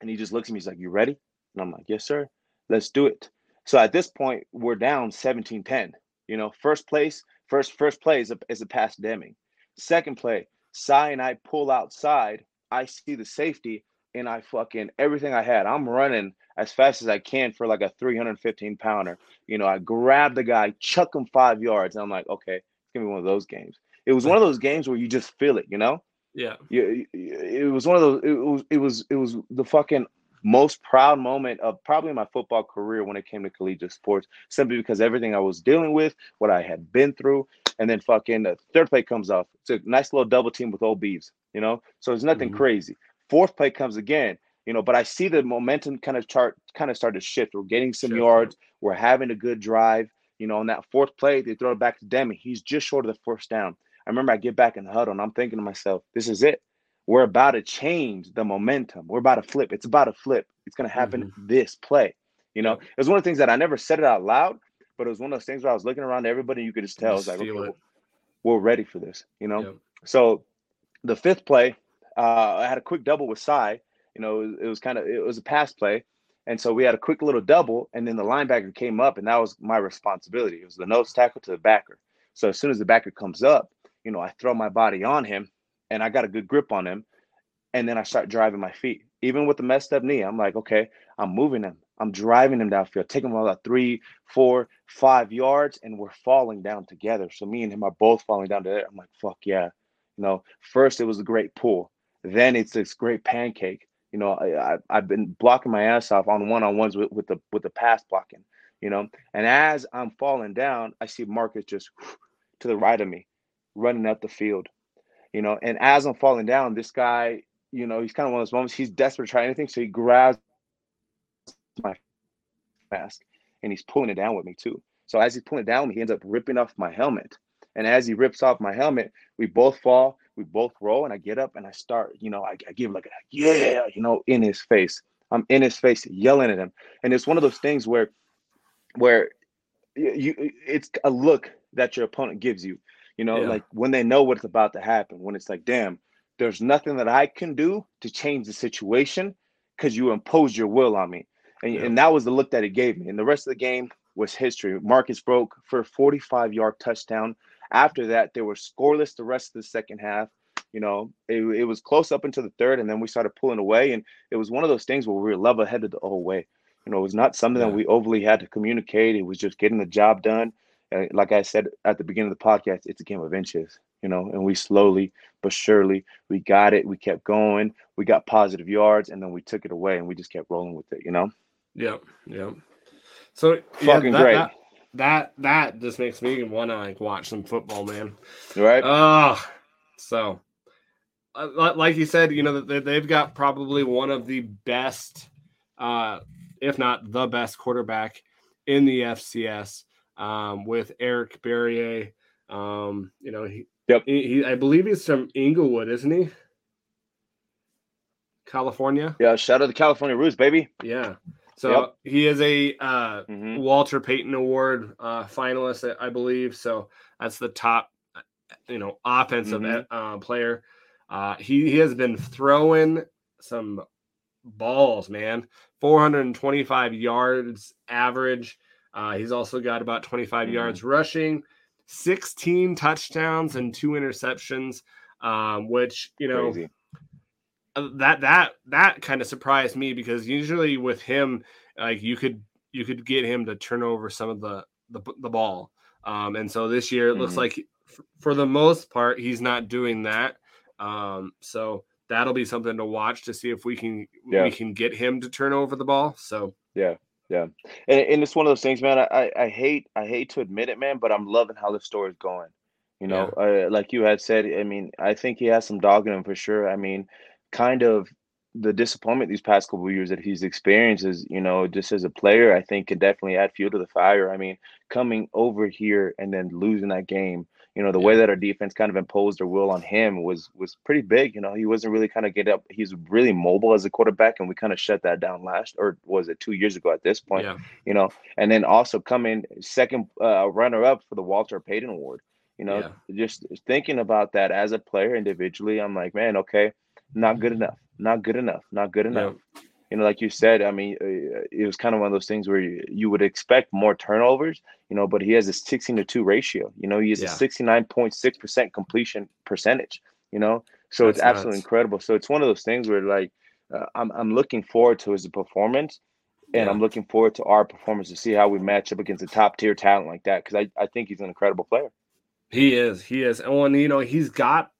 and he just looks at me. He's like, "You ready?" And I'm like, "Yes, sir. Let's do it." So at this point, we're down 17-10. You know, first place First first play is a, is a pass Deming. Second play, Cy and I pull outside. I see the safety and I fucking everything I had. I'm running as fast as I can for like a 315 pounder. You know, I grab the guy, chuck him five yards, and I'm like, okay, it's gonna be one of those games. It was one of those games where you just feel it, you know? Yeah. You, it was one of those. It was. It was. It was the fucking most proud moment of probably my football career when it came to collegiate sports, simply because everything I was dealing with, what I had been through, and then fucking the third play comes off. It's a nice little double team with old beeves, you know. So it's nothing mm-hmm. crazy. Fourth play comes again, you know, but I see the momentum kind of chart kind of start to shift. We're getting some yards. We're having a good drive. You know, on that fourth play, they throw it back to Demi. He's just short of the first down. I remember I get back in the huddle and I'm thinking to myself, this is it. We're about to change the momentum. We're about to flip. It's about to flip. It's going to happen mm-hmm. this play. You know, it was one of the things that I never said it out loud, but it was one of those things where I was looking around everybody. You could just tell. Just I was like, okay, we're ready for this. You know. So the fifth play, uh, I had a quick double with Cy. You know, it, it was kind of it was a pass play, and so we had a quick little double, and then the linebacker came up, and that was my responsibility. It was the nose tackle to the backer. So as soon as the backer comes up, you know, I throw my body on him, and I got a good grip on him. And then I start driving my feet. Even with the messed up knee, I'm like, okay, I'm moving him. I'm driving him downfield, taking him all about three, four, five yards, and we're falling down together. So me and him are both falling down together. I'm like, fuck yeah. You know, first it was a great pull. Then it's this great pancake. You know, I, I have been blocking my ass off on one on ones with, with the with the pass blocking. You know, and as I'm falling down, I see Marcus just to the right of me, running up the field you know. And as I'm falling down, this guy, you know, he's kind of one of those moments. He's desperate to try anything, so he grabs my mask and he's pulling it down with me too. So as he's pulling it down, he ends up ripping off my helmet. And as he rips off my helmet, we both fall, we both roll, and I get up and I start, you know, I, I give like a yeah, you know, in his face. I'm in his face yelling at him. And it's one of those things where where you it's a look that your opponent gives you. You know, yeah. like when they know what's about to happen, when it's like, damn, there's nothing that I can do to change the situation because you imposed your will on me. And, yeah. and that was the look that it gave me. And the rest of the game, was history. Marcus broke for a 45 yard touchdown. After that, they were scoreless the rest of the second half. You know, it, it was close up into the third, and then we started pulling away. And it was one of those things where we were level headed the oh, whole way. You know, it was not something yeah. that we overly had to communicate. It was just getting the job done. Like I said at the beginning of the podcast, it's a game of inches, you know, and we slowly but surely we got it. We kept going. We got positive yards, and then we took it away, and we just kept rolling with it, you know. Yeah, yeah. So fucking yeah, that, great. That, that that just makes me want to like watch some football, man. Right. Oh, so uh, like you said, you know they've got probably one of the best, uh, if not the best quarterback in the FCS um, with Eric Barriere. Um, you know, he, yep. he, he, I believe he's from Inglewood, isn't he? California. Yeah, shout out to California Roots, baby. Yeah. So yep. he is a uh, mm-hmm. Walter Payton Award uh, finalist, I believe. So that's the top, you know, offensive mm-hmm. uh, player. Uh, he, he has been throwing some balls, man. 425 yards average. Uh, he's also got about 25 mm-hmm. yards rushing, 16 touchdowns and two interceptions, um, which you know. Crazy uh, that that that kind of surprised me because usually with him, like you could you could get him to turn over some of the the, the ball, um, and so this year it looks mm-hmm. like f- for the most part he's not doing that. Um, so that'll be something to watch to see if we can yeah. we can get him to turn over the ball. So yeah, yeah, and, and it's one of those things, man. I, I hate I hate to admit it, man, but I'm loving how the story is going. You know, yeah. uh, like you had said, I mean, I think he has some dog in him for sure. I mean, kind of the disappointment these past couple years that he's experienced is, you know, just as a player, I think can definitely add fuel to the fire. I mean, coming over here and then losing that game, you know, the yeah. way that our defense kind of imposed their will on him was was pretty big. You know, he wasn't really kind of get up. He's really mobile as a quarterback, and we kind of shut that down last, or was it two years ago at this point? Yeah. You know, and then also coming second uh, runner up for the Walter Payton Award. You know, yeah. just thinking about that as a player individually, I'm like, man, okay not good enough, not good enough, not good enough. Yeah. You know, like you said, I mean, uh, it was kind of one of those things where you, you would expect more turnovers, you know, but he has a 16 to 2 ratio. You know, he has yeah. a 69.6% completion percentage, you know, so That's it's absolutely nuts. incredible. So it's one of those things where, like, uh, I'm, I'm looking forward to his performance and yeah. I'm looking forward to our performance to see how we match up against a top tier talent like that because I, I think he's an incredible player. He is. He is. And when, you know, he's got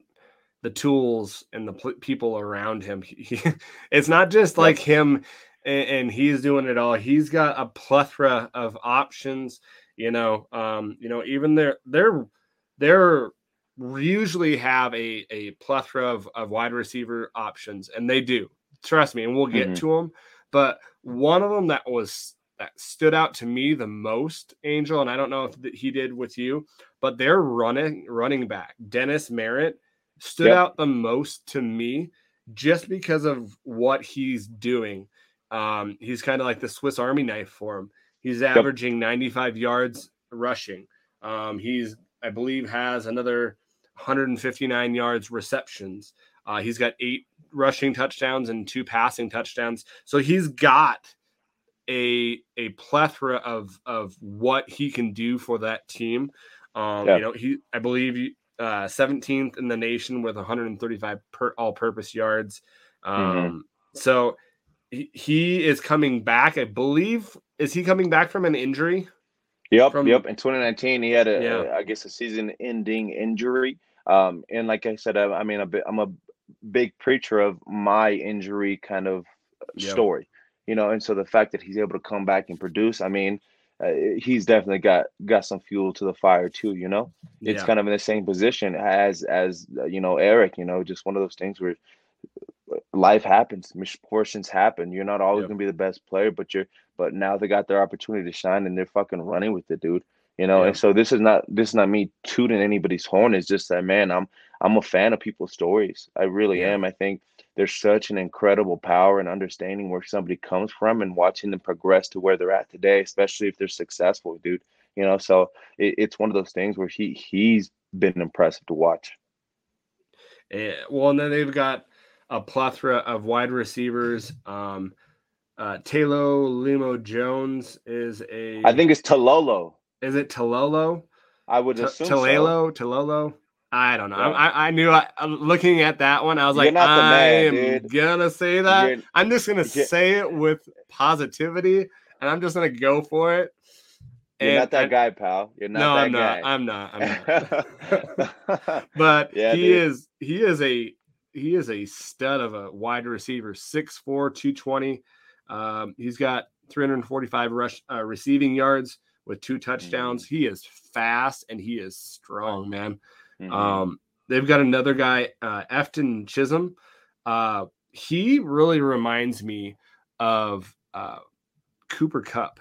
the tools and the pl- people around him. He, [laughs] it's not just like him and, and, he's doing it all. He's got a plethora of options. You know, um, you know, even they're they're they're usually have a a plethora of, of wide receiver options, and they do. Trust me, and we'll get mm-hmm. to them. But one of them that was that stood out to me the most, Angel, and I don't know if he did with you, but they're running running back Dennis Merritt stood yep. out the most to me just because of what he's doing. Um, he's kind of like the Swiss Army knife for him. He's averaging yep. 95 yards rushing. Um, he's, I believe, has another 159 yards receptions. Uh, he's got eight rushing touchdowns and two passing touchdowns. So he's got a a plethora of of what he can do for that team. Um, You know, he I believe uh, 17th in the nation with 135 per all-purpose yards. Mm-hmm. Um, mm-hmm. So he, he is coming back. I believe is he coming back from an injury? Yep, from, yep. In 2019, he had a, yeah. a I guess, a season-ending injury. Um, and like I said, I, I mean, a bit, I'm a big preacher of my injury kind of yep. story, you know. And so the fact that he's able to come back and produce, I mean, uh, he's definitely got got some fuel to the fire too. You know, it's yeah. kind of in the same position as as uh, you know Eric. You know, just one of those things where uh, life happens, misfortunes happen. You're not always yep. gonna be the best player, but you're but now they got their opportunity to shine and they're fucking running with it, dude. You know, and so this is not this is not me tooting anybody's horn. It's just that man, I'm I'm a fan of people's stories. I really yeah. am. I think there's such an incredible power and understanding where somebody comes from and watching them progress to where they're at today, especially if they're successful, dude. You know, so it, it's one of those things where he he's been impressive to watch. Yeah, well, and then they've got a plethora of wide receivers. Um, Uh, Taylor Limu-Jones is a. I think it's Talolo. Is it Talolo? I would assume Talelo. so. Talolo. I don't know. Yeah. I, I knew. I, looking at that one, I was like, I man, am dude. gonna say that. You're- I'm just gonna say it with positivity, and I'm just gonna go for it. You're And not that I- guy, pal. You're not no, that I'm not. I'm not. I'm not. [laughs] [laughs] but Yeah, he dude. is he is a he is a stud of a wide receiver 6'4 220 um, he's got 345 rush uh, receiving yards with two touchdowns he is fast and he is strong man Mhm. um, they've got another guy uh, efton chisum. Uh, he really reminds me of uh, cooper kupp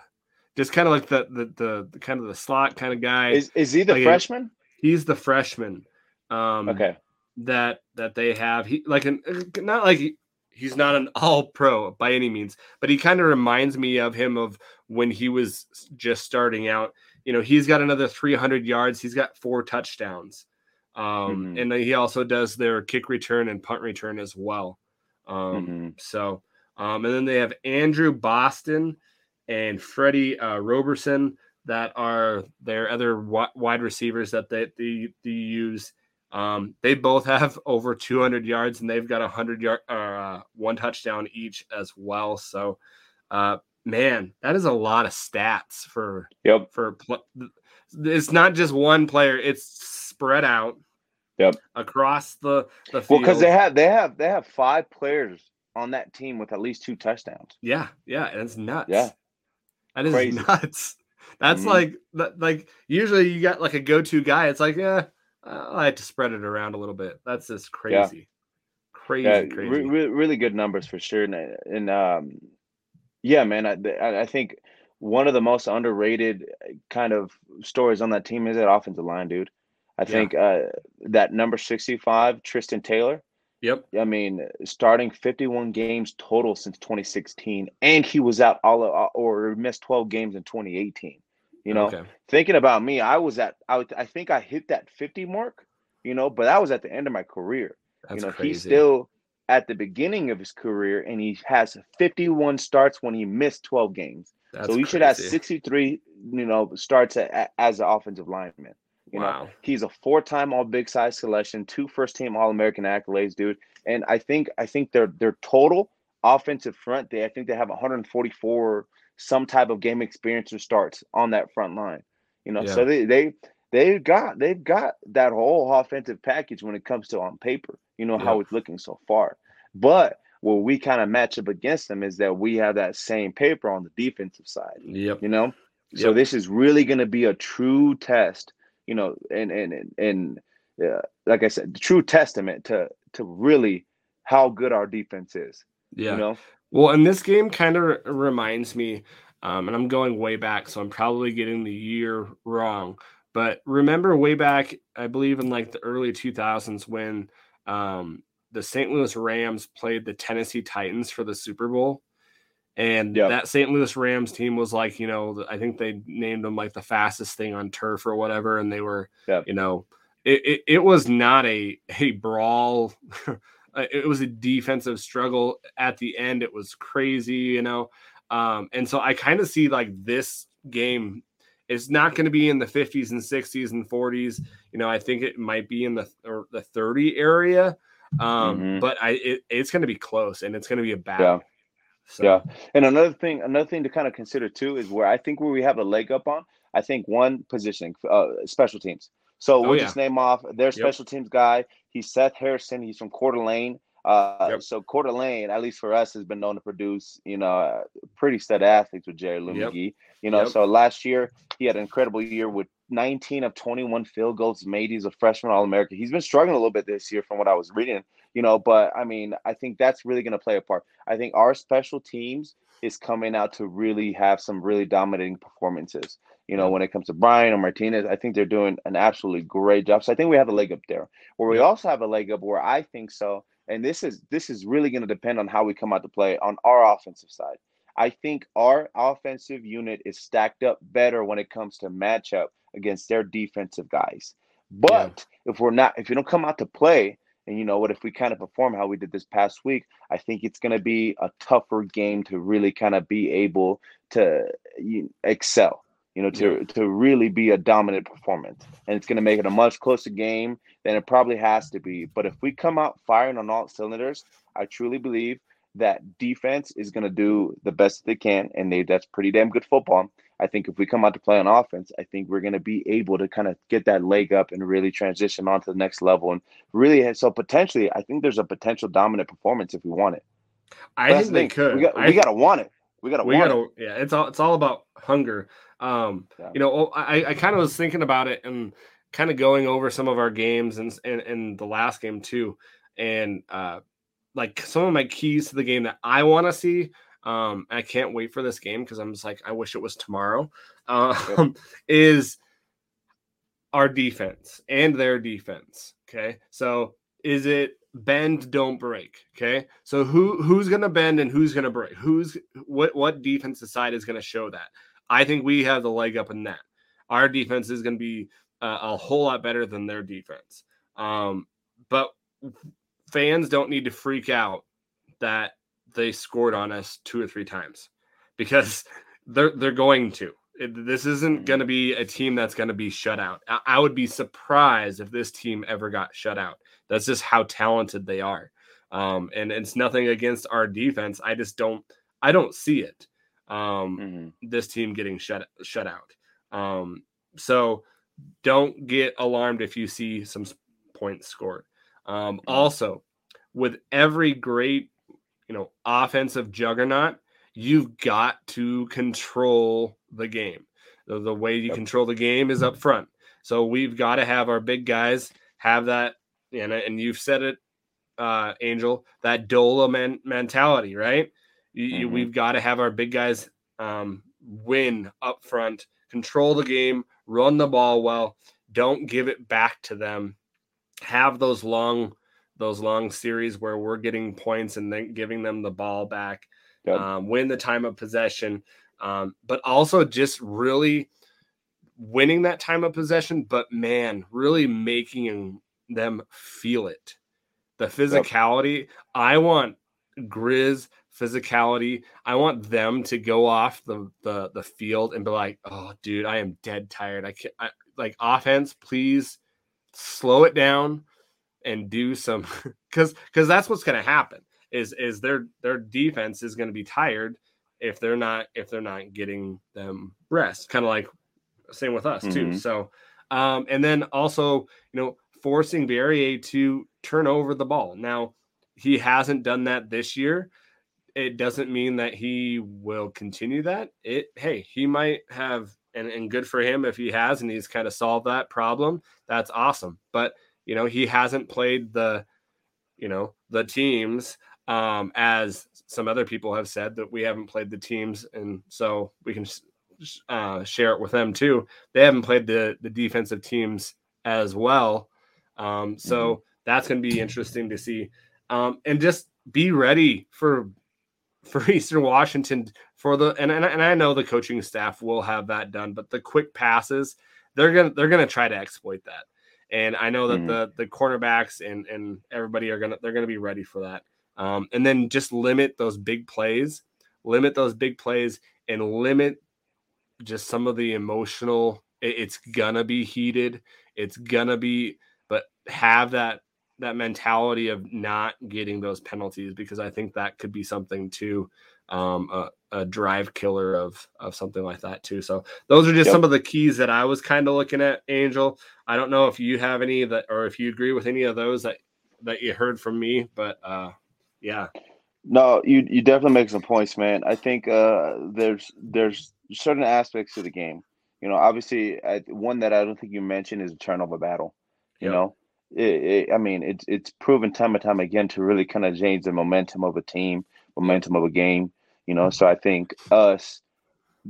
just kind of like the, the the the kind of the slot kind of guy. Is is he the like a- freshman? he's the freshman um Okay. that that they have. He like an not like he, he's not an [laughs] all pro by any means but he kind of reminds me of him of when he was just starting out. You know he's got another 300 yards. He's got four touchdowns um Mhm. and he also does their kick return and punt return as well um Mhm. so um and then they have andrew boston and freddie uh roberson that are their other wi- wide receivers that they, they, they use um, they both have [laughs] over 200 yards and they've got a 100 yard uh, one touchdown each as well. So, uh, man, that is a lot of stats for Yep. for pl- it's not just one player; it's spread out. Yep. Across the the Well, field. because they have they have they have five players on that team with at least two touchdowns. yeah, yeah, and it's nuts. Yeah. that is Crazy. nuts. [laughs] That's Mhm. like that, like usually you got like a go to guy. It's like yeah, I like to spread it around a little bit. That's just crazy, crazy, Yeah, crazy. re- re- really good numbers for sure. And, and um, yeah, man, I, I think one of the most underrated kind of stories on that team is that offensive line, dude. I think uh, that number sixty-five, Tristan Taylor. Yep. I mean, starting 51 games total since 2016, and he was out all of, or missed 12 games in 2018. You know, Okay. thinking about me, I was at, I, I think I hit that 50 mark, you know, but that was at the end of my career. That's you know, crazy. he's still at the beginning of his career, and he has 51 starts when he missed 12 games. That's so he should have 63, you know, starts a, a- as an offensive lineman. You know, wow. He's a four-time All Big Sky selection, two first-team All-American accolades, dude. And I think I think their their total offensive front, they I think they have 144 some type of game experience or starts on that front line. You know, so they they they got they've got that whole offensive package when it comes to on paper. You know how it's looking so far, but where we kind of match up against them is that we have that same paper on the defensive side Yep. you know so this is really going to be a true test you know and and and, uh, like i said the true testament to to really how good our defense is Yeah. you know Well, and this game kind of reminds me, um, and I'm going way back, so I'm probably getting the year wrong. But remember way back, I believe in like the early 2000s when um, the St. Louis Rams played the Tennessee Titans for the Super Bowl. And Yep. that St. Louis Rams team was like, you know, I think they named them like the fastest thing on turf or whatever. And they were, Yep. you know, it, it, it was not a, a brawl. [laughs] Uh, it was a defensive struggle at the end. It was crazy, you know. Um, and so I kind of see like this game is not going to be in the 50s and 60s and 40s. You know, I think it might be in the or the 30 area. Um, Mhm. but I it, it's going to be close and it's going to be a battle. Yeah. So, Yeah. And another thing, another thing to kind of consider too is where I think where we have a leg up on. I think one positioning, uh, special teams. So Oh, we'll yeah. just name off their special teams guy. He's Seth Harrison. He's from Coeur d'Alene. Uh, Yep. So Coeur d'Alene, at least for us, has been known to produce, you know, uh, pretty stud athletes with Jerry Lou Yep. You know, Yep. so last year he had an incredible year with 19 of 21 field goals made. He's a freshman All American. He's been struggling a little bit this year from what I was reading, you know, but I mean, I think that's really going to play a part. I think our special teams is coming out to really have some really dominating performances. You know, Yeah. when it comes to Brian or Martinez, I think they're doing an absolutely great job. So I think we have a leg up there. Where we Yeah. also have a leg up where I think so, and this is this is really going to depend on how we come out to play on our offensive side. I think our offensive unit is stacked up better when it comes to matchup against their defensive guys. But if we're not, if you don't come out to play, And you know what? If we kind of perform how we did this past week, I think it's going to be a tougher game to really kind of be able to excel. You know, to yeah. to really be a dominant performance, and it's going to make it a much closer game than it probably has to be. But if we come out firing on all cylinders, I truly believe that defense is going to do the best they can, and they that's pretty damn good football. I think if we come out to play on offense, I think we're going to be able to kind of get that leg up and really transition on to the next level. And really, so potentially, I think there's a potential dominant performance if we want it. I think they could. We got, we got to want it. We got to. We got to. Yeah, it's all. It's all about hunger. Um, yeah. you know, I, I kind of was thinking about it and kind of going over some of our games and and, and the last game too, and uh, like some of my keys to the game that I want to see um, I can't wait for this game because I'm just like, I wish it was tomorrow. Um, [laughs] is our defense and their defense. Okay. So is it bend, don't break? Okay. So who who's gonna bend and who's gonna break? Who's what what defensive side is gonna show that? I think we have the leg up in that. Our defense is gonna be uh, a whole lot better than their defense. Um, but fans don't need to freak out that they scored on us two or three times because [laughs] they're they're going to. This isn't going to be a team that's going to be shut out. I, I, would be surprised if this team ever got shut out. That's just how talented they are. Um, and it's nothing against our defense. I just don't I don't see it. Um, mm-hmm. This team getting shut shut out. Um, so don't get alarmed if you see some points scored. Um, mm-hmm. Also, with every great you know, offensive juggernaut, you've got to control the game. The, the way you yep. control the game is up front. So we've got to have our big guys have that, and, and you've said it, uh, Angel, that Dola man, mentality, right? You, mm-hmm. we've got to have our big guys um, win up front, control the game, run the ball well, don't give it back to them, have those long those long series where we're getting points and then giving them the ball back, um, win the time of possession, um, but also just really winning that time of possession. But man, really making them feel it. The physicality. Yep. I want Grizz physicality. I want them to go off the the the field and be like, "Oh, dude, I am dead tired. I can't." I, like offense, please slow it down and do some [laughs] because because that's what's going to happen is is their their defense is going to be tired if they're not if they're not getting them rest kind of like same with us mm-hmm. too so um and then also you know forcing Barriere to turn over the ball. Now he hasn't done that this year. It doesn't mean that he will continue that. It hey he might have and, and good for him if he has and he's kind of solved that problem. That's awesome. But you know, he hasn't played the, you know, the teams um, as some other people have said that we haven't played the teams, and so we can uh, share it with them too. They haven't played the the defensive teams as well, um, so mm-hmm. that's going to be interesting to see. Um, and just be ready for for [laughs] Eastern Washington for the and, and and I know the coaching staff will have that done, but the quick passes they're gonna they're gonna try to exploit that. And I know that mm. the the cornerbacks and and everybody are gonna they're gonna be ready for that. Um, and then just limit those big plays, limit those big plays, and limit just some of the emotional. It, it's gonna be heated. It's gonna be, but have that that mentality of not getting those penalties because I think that could be something too um, a, a, drive killer of of something like that too. So those are just yep. some of the keys that I was kind of looking at, Angel. I don't know if you have any that, or if you agree with any of those that that you heard from me, but uh, yeah. No, you you definitely make some points, man. I think uh, there's there's certain aspects to the game. You know, obviously, I, one that I don't think you mentioned is a turnover battle. You yep. know, it, it, I mean, it's it's proven time and time again to really kind of change the momentum of a team, momentum of a game. You know, so I think us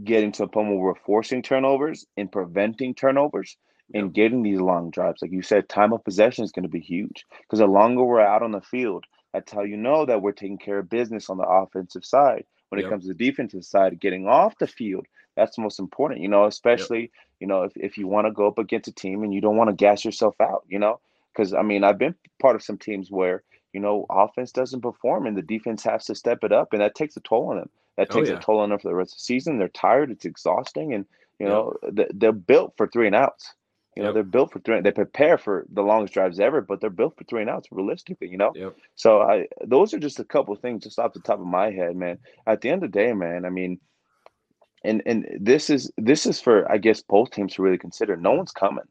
getting to a point where we're forcing turnovers and preventing turnovers and getting these long drives, like you said, time of possession is going to be huge because the longer we're out on the field, that's how you know that we're taking care of business on the offensive side. When yep. it comes to the defensive side, getting off the field, that's the most important, you know, especially, yep. you know, if, if you want to go up against a team and you don't want to gas yourself out, you know, Because I mean, I've been part of some teams where you know offense doesn't perform and the defense has to step it up, and that takes a toll on them. That oh, takes oh, yeah. a toll on them for the rest of the season. They're tired. It's exhausting, and you know they're built for three and outs. You know, yep. they're built for three. They prepare for the longest drives ever, but they're built for three and outs realistically. You know, yep. so I those are just a couple things just off the top of my head, man. At the end of the day, man, I mean, and and this is this is for I guess both teams to really consider. No one's coming.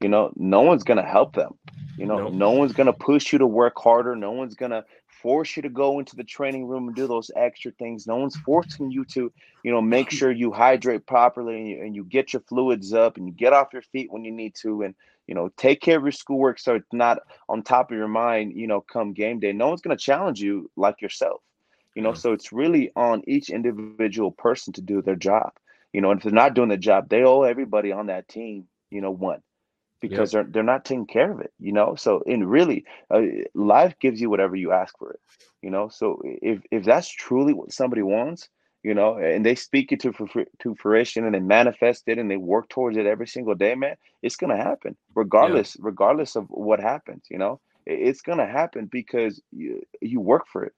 You know, no one's gonna help them. You know, nope. no one's gonna push you to work harder. No one's gonna force you to go into the training room and do those extra things. No one's forcing you to, you know, make sure you hydrate properly and you, and you get your fluids up and you get off your feet when you need to and, you know, take care of your schoolwork so it's not on top of your mind, you know, come game day. No one's going to challenge you like yourself, you know, so it's really on each individual person to do their job, you know, and if they're not doing the job, they owe everybody on that team, you know, one because they're they're not taking care of it, you know. So and really, uh, life gives you whatever you ask for it, you know. So if if that's truly what somebody wants, you know, and they speak it to to fruition and they manifest it and they work towards it every single day, man, it's gonna happen regardless yeah. regardless of what happens, you know. It's gonna happen because you you work for it,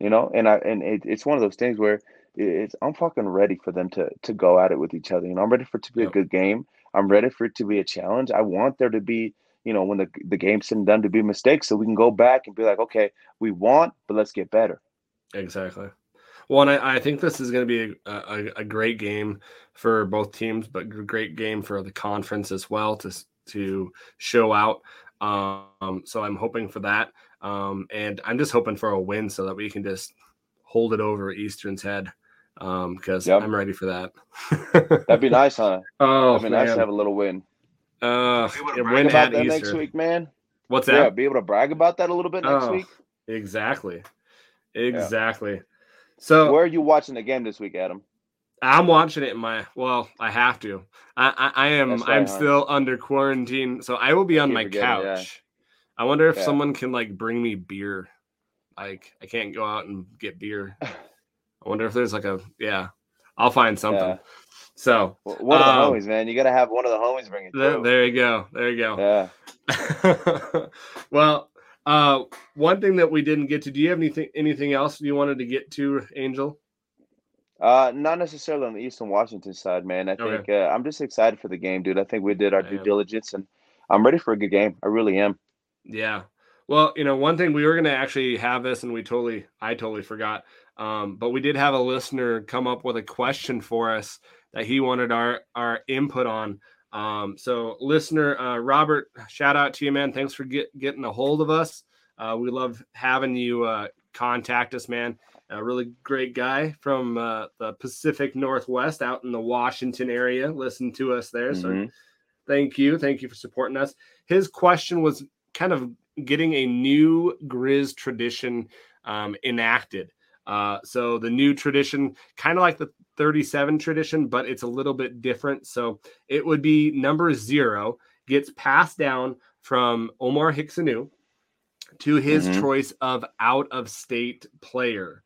you know. And I and it, it's one of those things where it's I'm fucking ready for them to to go at it with each other. You know, I'm ready for it to be yep. a good game. I'm ready for it to be a challenge. I want there to be, you know, when the the game's sitting done to be mistakes, so we can go back and be like, okay, we want, but let's get better. Exactly. Well, and I, I think this is going to be a, a, a, great game for both teams, but great game for the conference as well to to show out. Um, so I'm hoping for that, um, and I'm just hoping for a win so that we can just hold it over Eastern's head um because yep. i'm ready for that [laughs] that'd be nice huh oh that'd be man. nice to have a little win uh win about that Eastern. next week man what's that yeah be able to brag about that a little bit next oh, week exactly exactly yeah. so where are you watching the game this week adam i'm watching it in my well i have to i i, I am right, i'm huh? still under quarantine so i will be on my couch yeah. i wonder if yeah. someone can like bring me beer like i can't go out and get beer [laughs] I wonder if there's like a yeah. I'll find something. Yeah. So one of the um, homies, man. You got to have one of the homies bring it. There, there you go. There you go. Yeah. [laughs] well, uh, one thing that we didn't get to. Do you have anything anything else you wanted to get to, Angel? Uh, not necessarily on the Eastern Washington side, man. I think uh, I'm just excited for the game, dude. I think we did our due diligence, and I'm ready for a good game. I really am. Yeah. Well, you know, one thing we were going to actually have this, and we totally, I totally forgot. Um, but we did have a listener come up with a question for us that he wanted our our input on. Um, so, listener uh, Robert, shout out to you, man. Thanks for get, getting a hold of us. Uh, we love having you uh, contact us, man. A really great guy from uh, the Pacific Northwest out in the Washington area. Listen to us there. Mm-hmm. So, thank you. Thank you for supporting us. His question was kind of getting a new Grizz tradition um, enacted. Uh, so the new tradition, kind of like the 37 tradition, but it's a little bit different. So it would be number zero gets passed down from Omar Hicks-Onu to his mm-hmm. choice of out of state player.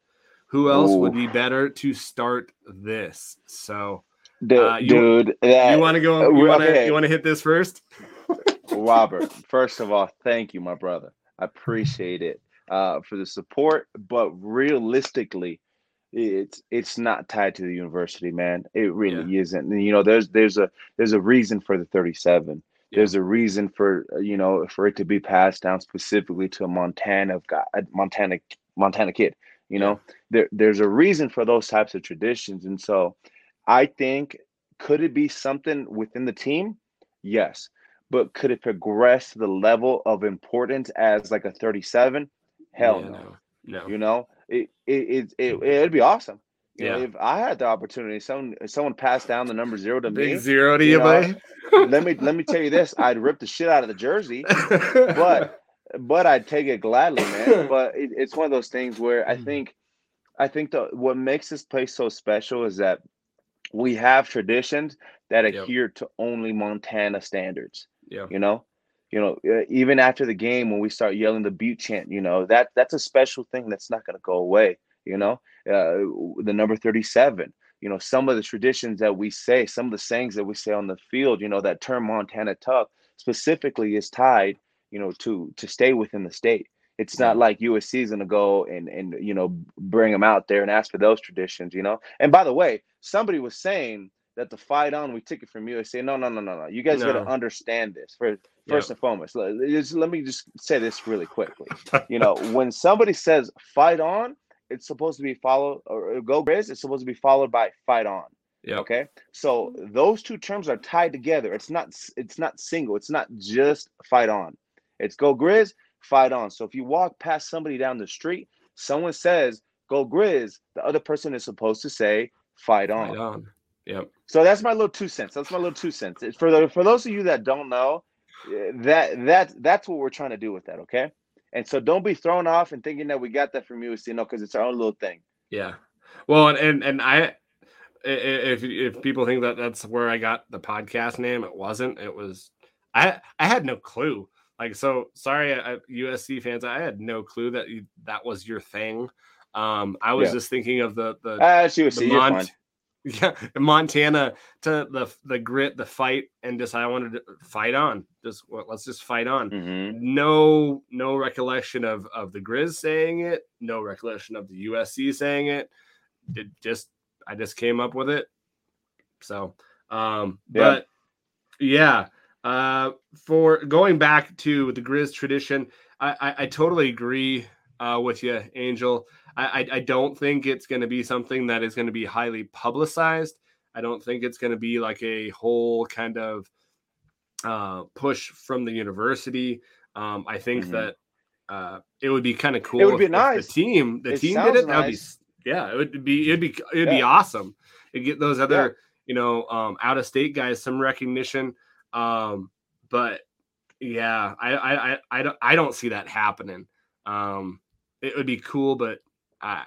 Who else Ooh. would be better to start this? So, dude, uh, you, dude that, you want to go? You want to okay. you want to hit this first? [laughs] Robert, first of all, thank you, my brother. I appreciate it uh, for the support, but realistically, it's it's not tied to the university, man. It really yeah. isn't. And, you know, there's there's a there's a reason for the 37. Yeah. There's a reason for uh, you know for it to be passed down specifically to a Montana Montana Montana kid. You know, yeah. there there's a reason for those types of traditions, and so I think could it be something within the team? Yes, but could it progress to the level of importance as like a 37? Hell yeah, no. no. You know, it it it, it it'd be awesome. You yeah. Know, if I had the opportunity, someone someone passed down the number zero to me. Big. Zero to you, know, let me let me tell you this: I'd rip the shit out of the jersey, but [laughs] but I'd take it gladly, man. [laughs] But it, it's one of those things where I mm. think I think the what makes this place so special is that we have traditions that adhere yep. to only Montana standards. Yeah, you know, you know, uh, even after the game when we start yelling the Butte chant, you know, that that's a special thing that's not going to go away. You know, uh, the number thirty-seven. You know, some of the traditions that we say, some of the sayings that we say on the field. You know, that term Montana tough specifically is tied. you know, to to stay within the state. It's not like USC is going to go and and you know bring them out there and ask for those traditions, you know. And by the way, somebody was saying that the fight on we took it from USC. No, no, no, no, no. You guys no. got to understand this. For first yep. and foremost, let, let me just say this really quickly. you know, [laughs] when somebody says fight on, it's supposed to be followed or go Grizz. It's supposed to be followed by fight on. Yeah. Okay. So those two terms are tied together. It's not. It's not single. It's not just fight on. It's go Grizz fight on. So if you walk past somebody down the street, someone says, go Grizz, the other person is supposed to say, fight on. Fight on. Yep. So that's my little two cents. That's my little two cents. For the for those of you that don't know, that that that's what we're trying to do with that. Okay. And so don't be thrown off and thinking that we got that from USC, you know, because it's our own little thing. Yeah. Well, and, and and I, if if people think that that's where I got the podcast name, it wasn't. It was I I had no clue. Like, so sorry, I, USC fans. I had no clue that you, that was your thing. Um, I was yeah. just thinking of the the, uh, USC, the Mont- yeah, Montana to the the grit, the fight, and just I wanted to fight on. Just let's just fight on. Mm-hmm. No, no recollection of of the Grizz saying it. No recollection of the USC saying it. It just I just came up with it. So, um, yeah. but yeah, uh, for going back to the Grizz tradition, I, I, I totally agree uh, with you, Angel. I, I, I don't think it's going to be something that is going to be highly publicized. I don't think it's going to be like a whole kind of uh, push from the university. Um, I think mm-hmm. that uh, it would be kind of cool. It would be nice. The team, the it team did it. Nice. That'd be, yeah, it would be, it'd be, it'd yeah. be awesome. It get those other, yeah. you know, um, out of state guys some recognition. Um, but yeah, I, I, I, I don't, I don't see that happening. Um, it would be cool, but I,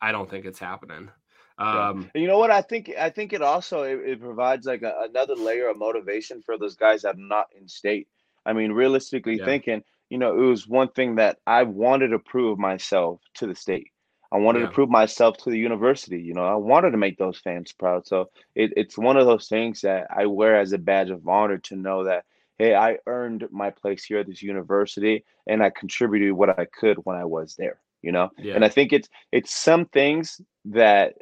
I don't think it's happening. Um, yeah. you know what? I think I think it also it, it provides like a, another layer of motivation for those guys that are not in state. I mean, realistically yeah. thinking, you know, it was one thing that I wanted to prove myself to the state. I wanted yeah. to prove myself to the university. You know, I wanted to make those fans proud. So it, it's one of those things that I wear as a badge of honor to know that, hey, I earned my place here at this university and I contributed what I could when I was there. You know, yeah. and I think it's it's some things that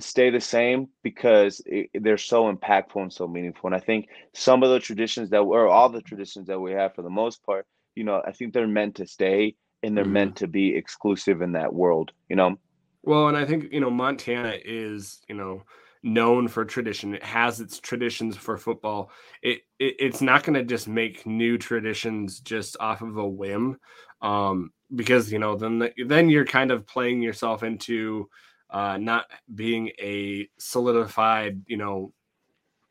stay the same because it, they're so impactful and so meaningful. And I think some of the traditions that, were all the traditions that we have for the most part, you know, I think they're meant to stay and they're mm-hmm. meant to be exclusive in that world, you know? Well, and I think, you know, Montana is, you know, known for tradition. It has its traditions for football. It, it it's not going to just make new traditions just off of a whim, um, because you know then the, then you're kind of playing yourself into uh, not being a solidified, you know,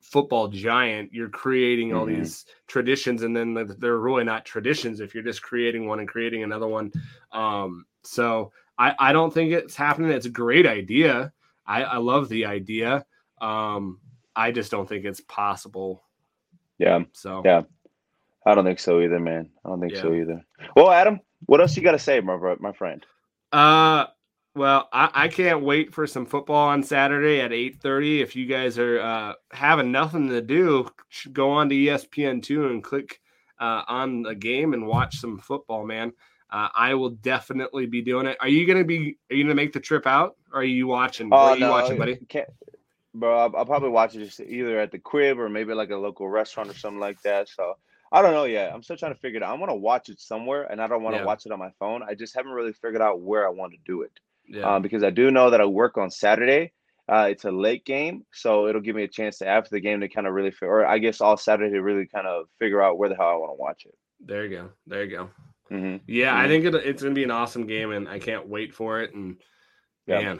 football giant, you're creating all mm-hmm. these traditions, and then they're really not traditions if you're just creating one and creating another one. Um, so I, I don't think it's happening. It's a great idea. I, I love the idea. Um, I just don't think it's possible. Yeah. So yeah, I don't think so either, man. I don't think yeah. so either. Well, Adam, what else you got to say, my my friend? Uh, well, I, I, can't wait for some football on Saturday at 8:30. If you guys are uh, having nothing to do, go on to ESPN two and click uh, on the game and watch some football, man. Uh, I will definitely be doing it. Are you gonna be? Are you gonna make the trip out? Or are you watching? Oh, are you no, watching, buddy? Can't, bro, I'll, I'll, probably watch it just either at the crib or maybe like a local restaurant or something like that. So I don't know yet. I'm still trying to figure it out. I want to watch it somewhere, and I don't want to yeah. watch it on my phone. I just haven't really figured out where I want to do it yeah. um, because I do know that I work on Saturday. Uh, it's a late game, so it'll give me a chance to after the game to kind of really, or I guess all Saturday to really kind of figure out where the hell I want to watch it. There you go. There you go. Mm-hmm. Yeah, mm-hmm. I think it, it's gonna be an awesome game, and I can't wait for it. And yeah. man,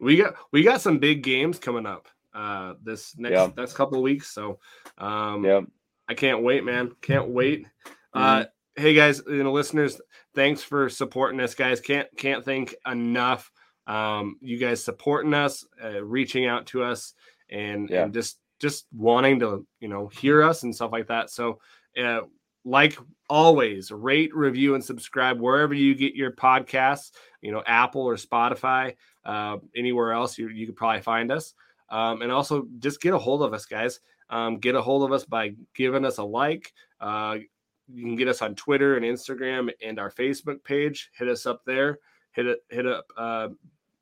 we got we got some big games coming up uh, this next yeah. next couple of weeks. So um, yeah, I can't wait, man. Can't wait. Uh, mm-hmm. Uh, hey guys, you know, listeners, thanks for supporting us, guys. Can't can't thank enough. Um, you guys supporting us, uh, reaching out to us, and yeah. and just just wanting to you know hear us and stuff like that. So, uh, like always, rate, review, and subscribe wherever you get your podcasts. You know, Apple or Spotify, uh, anywhere else you you could probably find us. Um, and also just get a hold of us, guys. Um, get a hold of us by giving us a like, uh, you can get us on Twitter and Instagram and our Facebook page. Hit us up there. Hit it. Hit up uh,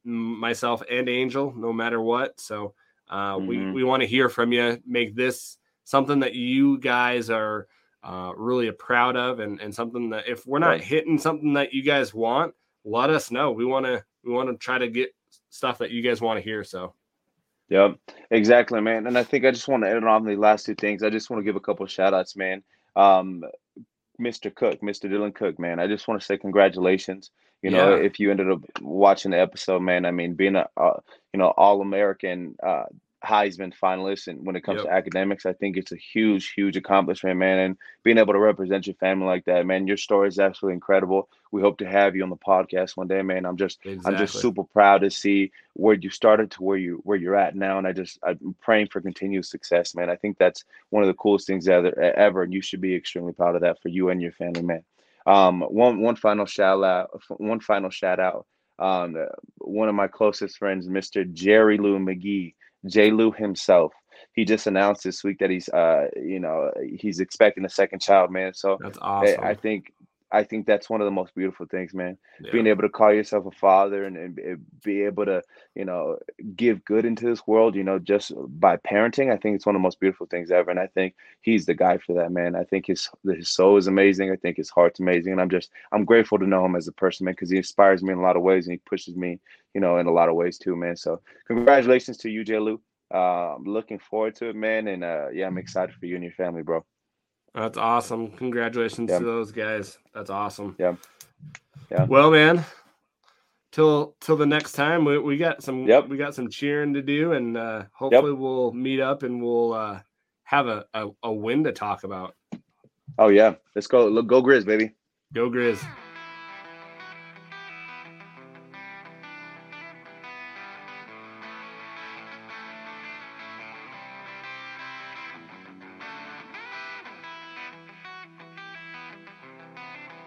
myself and Angel, no matter what. So uh, mm-hmm. we we want to hear from you. Make this something that you guys are uh, really proud of, and and something that if we're not hitting something that you guys want, let us know. We want to we want to try to get stuff that you guys want to hear. So. Yep, exactly, man. And I think I just want to end on the last two things. I just want to give a couple shout outs, man. Um, Mr. Cook, Mr. Dylan Cook, man. I just want to say congratulations. You know, yeah. if you ended up watching the episode, man, I mean, being a, uh, you know, all American uh, Heisman finalist, and when it comes yep. to academics, I think it's a huge, huge accomplishment, man. And being able to represent your family like that, man, your story is absolutely incredible. We hope to have you on the podcast one day, man. I'm just, exactly. I'm just super proud to see where you started to where you where you're at now, and I just, I'm praying for continued success, man. I think that's one of the coolest things ever, ever, and you should be extremely proud of that for you and your family, man. Um, one one final shout out, one final shout out. Um, one of my closest friends, Mr. Jerry Louie-McGee, J. Lou himself. He just announced this week that he's, uh, you know, he's expecting a second child, man. So that's awesome. I, I think I think that's one of the most beautiful things, man. Yeah. Being able to call yourself a father and, and, be able to, you know, give good into this world, you know, just by parenting, I think it's one of the most beautiful things ever. And I think he's the guy for that, man. I think his his soul is amazing. I think his heart's amazing, and I'm just I'm grateful to know him as a person, man, because he inspires me in a lot of ways and he pushes me, you know, in a lot of ways too, man. So congratulations to you, J. Lou. Uh, I'm looking forward to it, man, and uh, yeah, I'm excited for you and your family, bro. That's awesome. Congratulations to those guys. That's awesome. Yeah. Yeah. Well, man, till till the next time, we, we got some yep. we got some cheering to do, and uh, hopefully yep. we'll meet up and we'll uh, have a, a, a win to talk about. Oh yeah, let's go. Go Grizz, baby. Go Grizz.